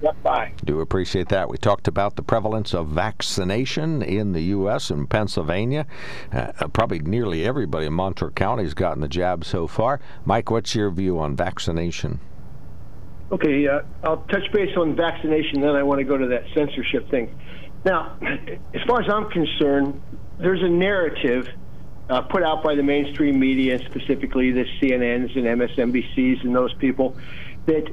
Yep, bye. Do appreciate that. We talked about the prevalence of vaccination in the U.S. and Pennsylvania. Uh, uh, probably nearly everybody in Montour County has gotten the jab so far. Mike, what's your view on vaccination? Okay, uh, I'll touch base on vaccination, then I want to go to that censorship thing. Now, as far as I'm concerned, there's a narrative uh, put out by the mainstream media, specifically the CNNs and MSNBCs and those people, that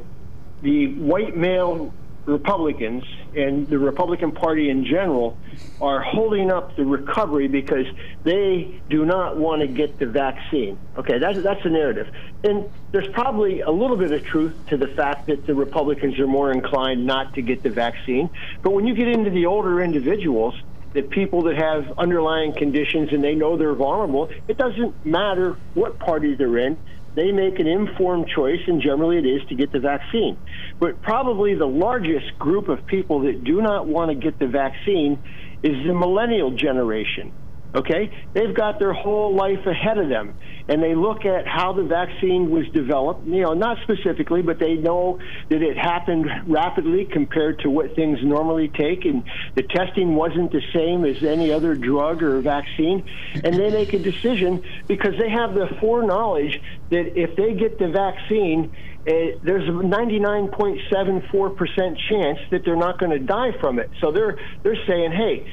the white male Republicans and the Republican Party in general are holding up the recovery because they do not want to get the vaccine. Okay, that's that's the narrative, and there's probably a little bit of truth to the fact that the Republicans are more inclined not to get the vaccine. But when you get into the older individuals, the people that have underlying conditions and they know they're vulnerable, it doesn't matter what party they're in they make an informed choice, and generally it is to get the vaccine. But probably the largest group of people that do not want to get the vaccine is the millennial generation. Okay? They've got their whole life ahead of them. And they look at how the vaccine was developed, you know, not specifically, but they know that it happened rapidly compared to what things normally take. And the testing wasn't the same as any other drug or vaccine. And they make a decision because they have the foreknowledge that if they get the vaccine, uh, there's a 99.74% chance that they're not going to die from it. So they're they're saying, hey,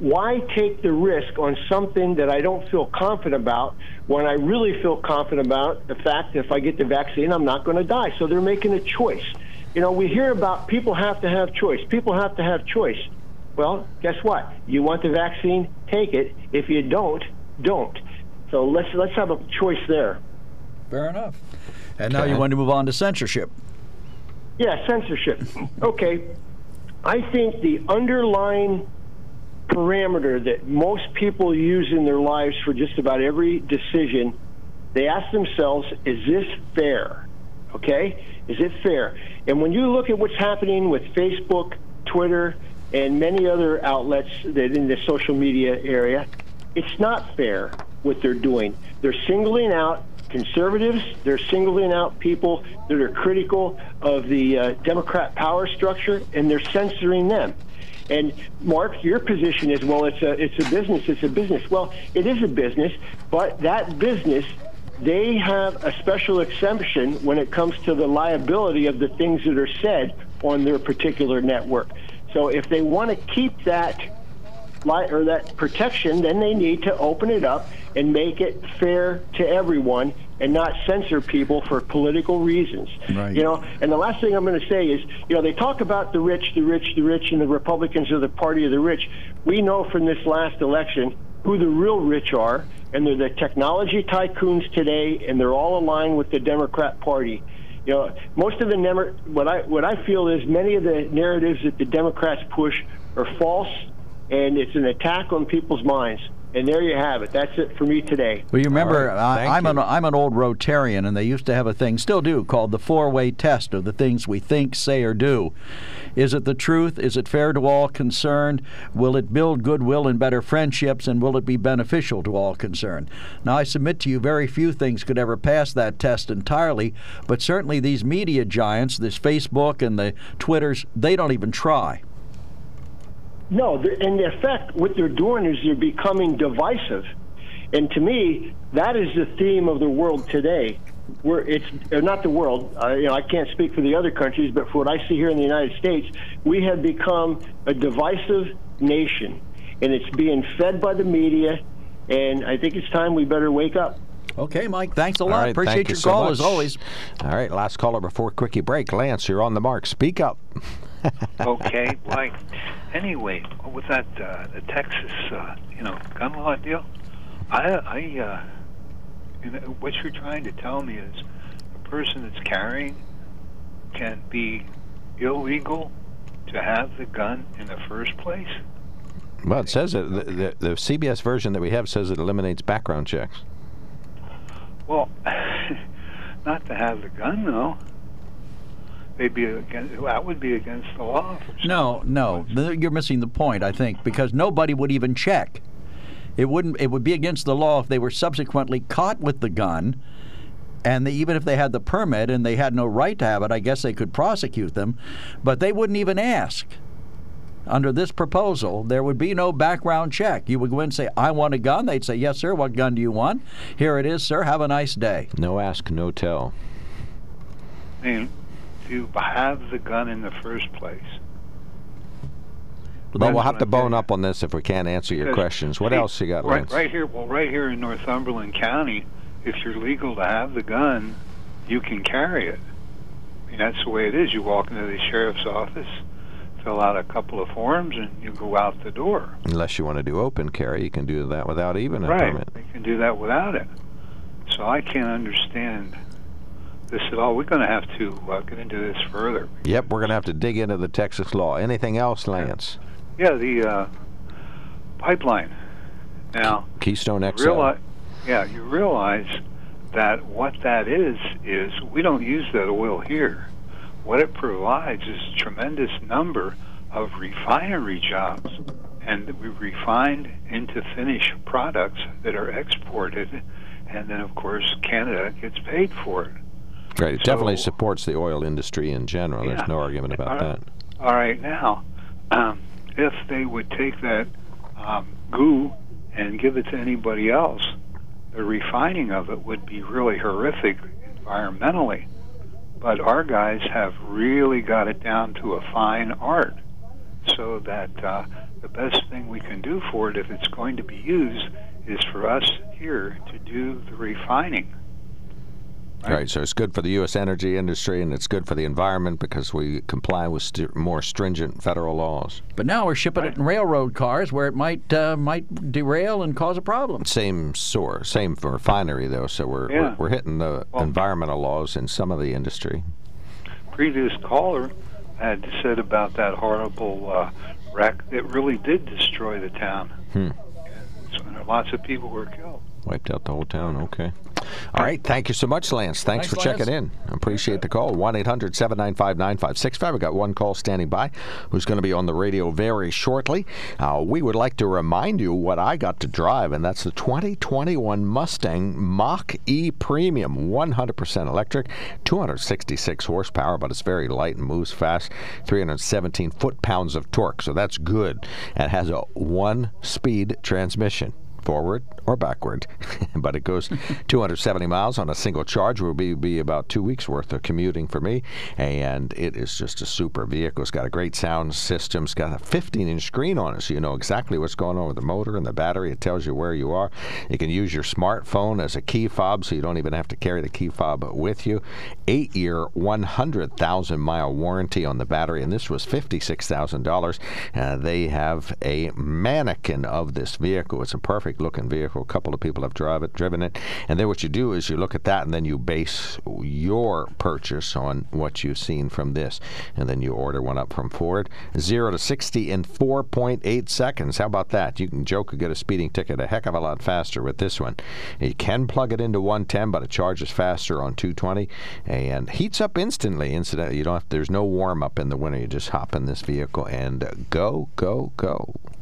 why take the risk on something that I don't feel confident about when I really feel confident about the fact that if I get the vaccine, I'm not going to die? So they're making a choice. You know, we hear about people have to have choice. People have to have choice. Well, guess what? You want the vaccine, take it. If you don't, don't. So let's let's have a choice there. Fair enough. And now you want to move on to censorship. Yeah, censorship. Okay. I think the underlying parameter that most people use in their lives for just about every decision, they ask themselves, is this fair? Okay? Is it fair? And when you look at what's happening with Facebook, Twitter, and many other outlets that in the social media area, it's not fair what they're doing. They're singling out conservatives, they're singling out people that are critical of the uh, Democrat power structure, and they're censoring them. And Mark, your position is well, it's a it's a business, it's a business. Well, it is a business, but that business they have a special exemption when it comes to the liability of the things that are said on their particular network. So if they want to keep that or that protection, then they need to open it up and make it fair to everyone and not censor people for political reasons. Right. You know, and the last thing I'm going to say is, you know, they talk about the rich, the rich, the rich, and the Republicans are the party of the rich. We know from this last election who the real rich are, and they're the technology tycoons today, and they're all aligned with the Democrat Party. You know, most of the nemer- what I what I feel is many of the narratives that the Democrats push are false, and it's an attack on people's minds. And there you have it. That's it for me today. Well, you remember, right. Uh, I, I'm, an. I'm an old Rotarian, and they used to have a thing, still do, called the four-way test of the things we think, say, or do. Is it the truth? Is it fair to all concerned? Will it build goodwill and better friendships, and will it be beneficial to all concerned? Now, I submit to you, very few things could ever pass that test entirely, but certainly these media giants, this Facebook and the Twitters, they don't even try. No, in effect, what they're doing is they're becoming divisive, and to me, that is the theme of the world today. Where it's uh, not the world, uh, you know, I can't speak for the other countries, but for what I see here in the United States, we have become a divisive nation, and it's being fed by the media. And I think it's time we better wake up. Okay, Mike. Thanks a lot. All right, Appreciate your you call much. as always. All right, last caller before quickie break. Lance, you're on the mark. Speak up. Okay, like anyway, with that uh, the Texas uh, you know gun law deal, I I uh, you know, what you're trying to tell me is a person that's carrying can be illegal to have the gun in the first place. Well, it says it. The, the, the CBS version that we have says it eliminates background checks. Well, not to have the gun though. They'd be against, that would be against the law. No, no, you're missing the point. I think because nobody would even check. It wouldn't. It would be against the law if they were subsequently caught with the gun, and they, even if they had the permit and they had no right to have it, I guess they could prosecute them, but they wouldn't even ask. Under this proposal, there would be no background check. You would go in and say, "I want a gun." They'd say, "Yes, sir. What gun do you want?" Here it is, sir. Have a nice day. No ask, no tell. I mean, to have the gun in the first place. Well, we'll have to bone up on this if we can't answer your questions. What else you got, right, Lance? Right here, well, right here in Northumberland County, if you're legal to have the gun, you can carry it. I mean, that's the way it is. You walk into the sheriff's office, fill out a couple of forms, and you go out the door. Unless you want to do open carry, you can do that without even a right. permit. You can do that without it. So I can't understand this at all. We're going to have to uh, get into this further. Yep, we're going to have to dig into the Texas law. Anything else, Lance? Yeah, the uh, pipeline. Now, Keystone XL. realize, yeah, you realize that what that is is we don't use that oil here. What it provides is a tremendous number of refinery jobs, and we refine into finished products that are exported, and then of course Canada gets paid for it. Right, it definitely supports the oil industry in general. Yeah. There's no argument about All that. All right, now, um, if they would take that um, goo and give it to anybody else, the refining of it would be really horrific environmentally. But our guys have really got it down to a fine art, so that uh, the best thing we can do for it, if it's going to be used, is for us here to do the refining. Right. so it's good for the U.S. energy industry and it's good for the environment because we comply with st- more stringent federal laws. But now we're shipping it in railroad cars where it might uh, might derail and cause a problem. Same source, same for refinery though. So we're Yeah. we're, we're hitting the Well- environmental laws in some of the industry. previous caller had said about that horrible uh, wreck that really did destroy the town. Hmm. So, and lots of people were killed. Wiped out the whole town. Okay. All right. Thank you so much, Lance. Thanks, Thanks, for checking in. Appreciate the call. 1 800 795 9565. We've got one call standing by who's going to be on the radio very shortly. Uh, we would like to remind you what I got to drive, and that's the 2021 Mustang Mach E Premium, 100% electric, 266 horsepower, but it's very light and moves fast, 317 foot pounds of torque, so that's good. It has a one speed transmission forward or backward, but it goes 270 miles on a single charge. Will be be about two weeks worth of commuting for me, and it is just a super vehicle. It's got a great sound system. It's got a 15-inch screen on it, so you know exactly what's going on with the motor and the battery. It tells you where you are. You can use your smartphone as a key fob, so you don't even have to carry the key fob with you. Eight-year, 100,000-mile warranty on the battery, and this was $56,000. Uh, they have a mannequin of this vehicle. It's a perfect looking vehicle. A couple of people have drive it, driven it. And then what you do is you look at that and then you base your purchase on what you've seen from this. And then you order one up from Ford. 0 to 60 in 4.8 seconds. How about that? You can joke and get a speeding ticket a heck of a lot faster with this one. You can plug it into 110, but it charges faster on 220 and heats up instantly. Incidentally, you don't have, there's no warm up in the winter. You just hop in this vehicle and go, go, go.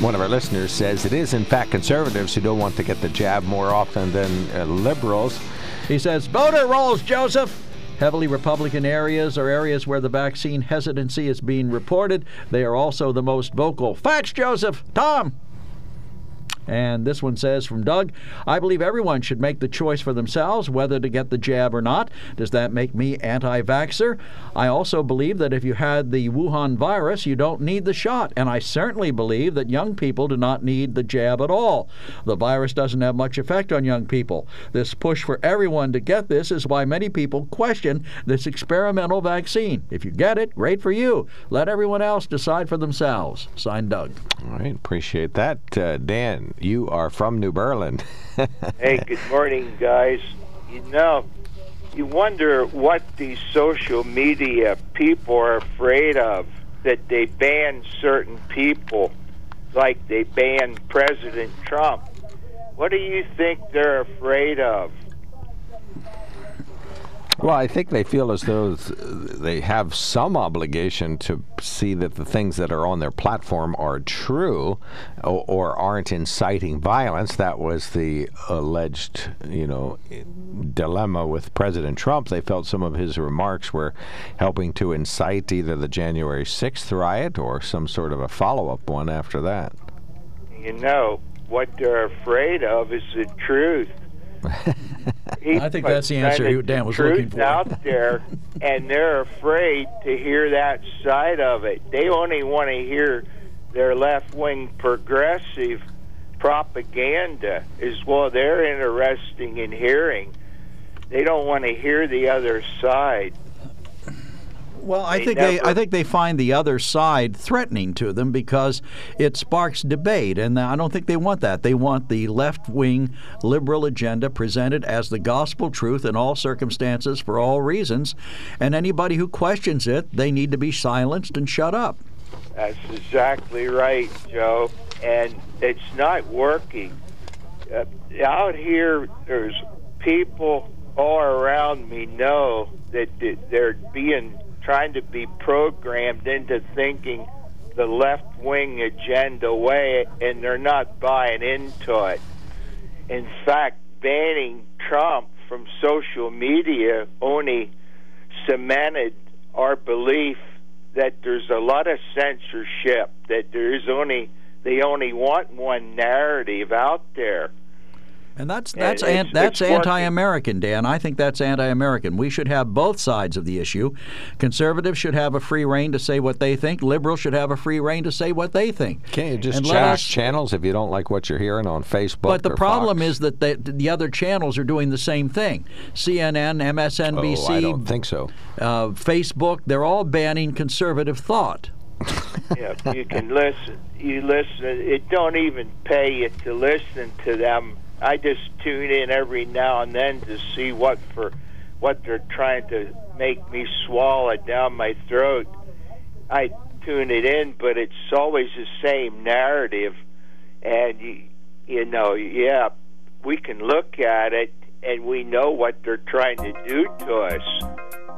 One of our listeners says it is, in fact, conservatives who don't want to get the jab more often than uh, liberals. He says, voter rolls, Joseph. Heavily Republican areas are areas where the vaccine hesitancy is being reported. They are also the most vocal. Facts, Joseph. Tom. And this one says from Doug I believe everyone should make the choice for themselves whether to get the jab or not. Does that make me anti vaxxer? I also believe that if you had the Wuhan virus, you don't need the shot. And I certainly believe that young people do not need the jab at all. The virus doesn't have much effect on young people. This push for everyone to get this is why many people question this experimental vaccine. If you get it, great for you. Let everyone else decide for themselves. Signed Doug. All right, appreciate that. Uh, Dan, you are from New Berlin. hey, good morning, guys. You know, you wonder what these social media people are afraid of. That they ban certain people, like they banned President Trump. What do you think they're afraid of? Well, I think they feel as though they have some obligation to see that the things that are on their platform are true or, or, aren't inciting violence. That was the alleged, you know, dilemma with President Trump. They felt some of his remarks were helping to incite either the January 6th riot or some sort of a follow-up one after that. You know, what they're afraid of is the truth. I think that's the answer Dan was looking for. out there, and they're afraid to hear that side of it. They only want to hear their left-wing progressive propaganda is what they're interested in hearing. They don't want to hear the other side. Well, I think they I think they find the other side threatening to them because it sparks debate, and I don't think they want that. They want the left-wing liberal agenda presented as the gospel truth in all circumstances for all reasons, and anybody who questions it, they need to be silenced and shut up. That's exactly right, Joe, and it's not working. Uh, out here, there's people all around me know that they're being trying to be programmed into thinking the left wing agenda way, and they're not buying into it. In fact, banning Trump from social media only cemented our belief that there's a lot of censorship, that there's only they only want one narrative out there. And that's that's an, that's anti-American, Dan. I think that's anti-American. We should have both sides of the issue. Conservatives should have a free reign to say what they think. Liberals should have a free reign to say what they think. Can't you just and change us, channels if you don't like what you're hearing on Facebook? But the problem Fox? is that the, the other channels are doing the same thing. CNN, MSNBC. Oh, I don't think so. Uh, Facebook. They're all banning conservative thought. yeah, you can listen. You listen. It don't even pay you to listen to them I just tune in every now and then to see what for what they're trying to make me swallow down my throat. I tune it in, but it's always the same narrative, and you, you know, yeah, we can look at it and we know what they're trying to do to us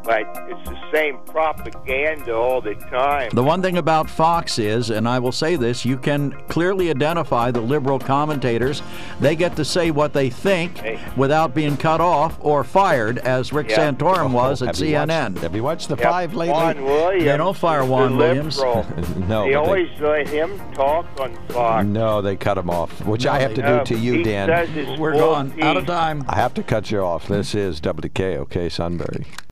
but it's the same propaganda all the time. The one thing about Fox is, and I will say this, you can clearly identify the liberal commentators. They get to say what they think hey. without being cut off or fired, as Rick yeah. Santorum oh, was at CNN. Watched, have you watched the five lately? Juan Williams. They don't fire Juan Williams. no, they always they, let him talk on Fox. No, they cut him off, which no, I have to do to you, Dan. We're gone. Out of time. I have to cut you off. This is WKOK Sunbury.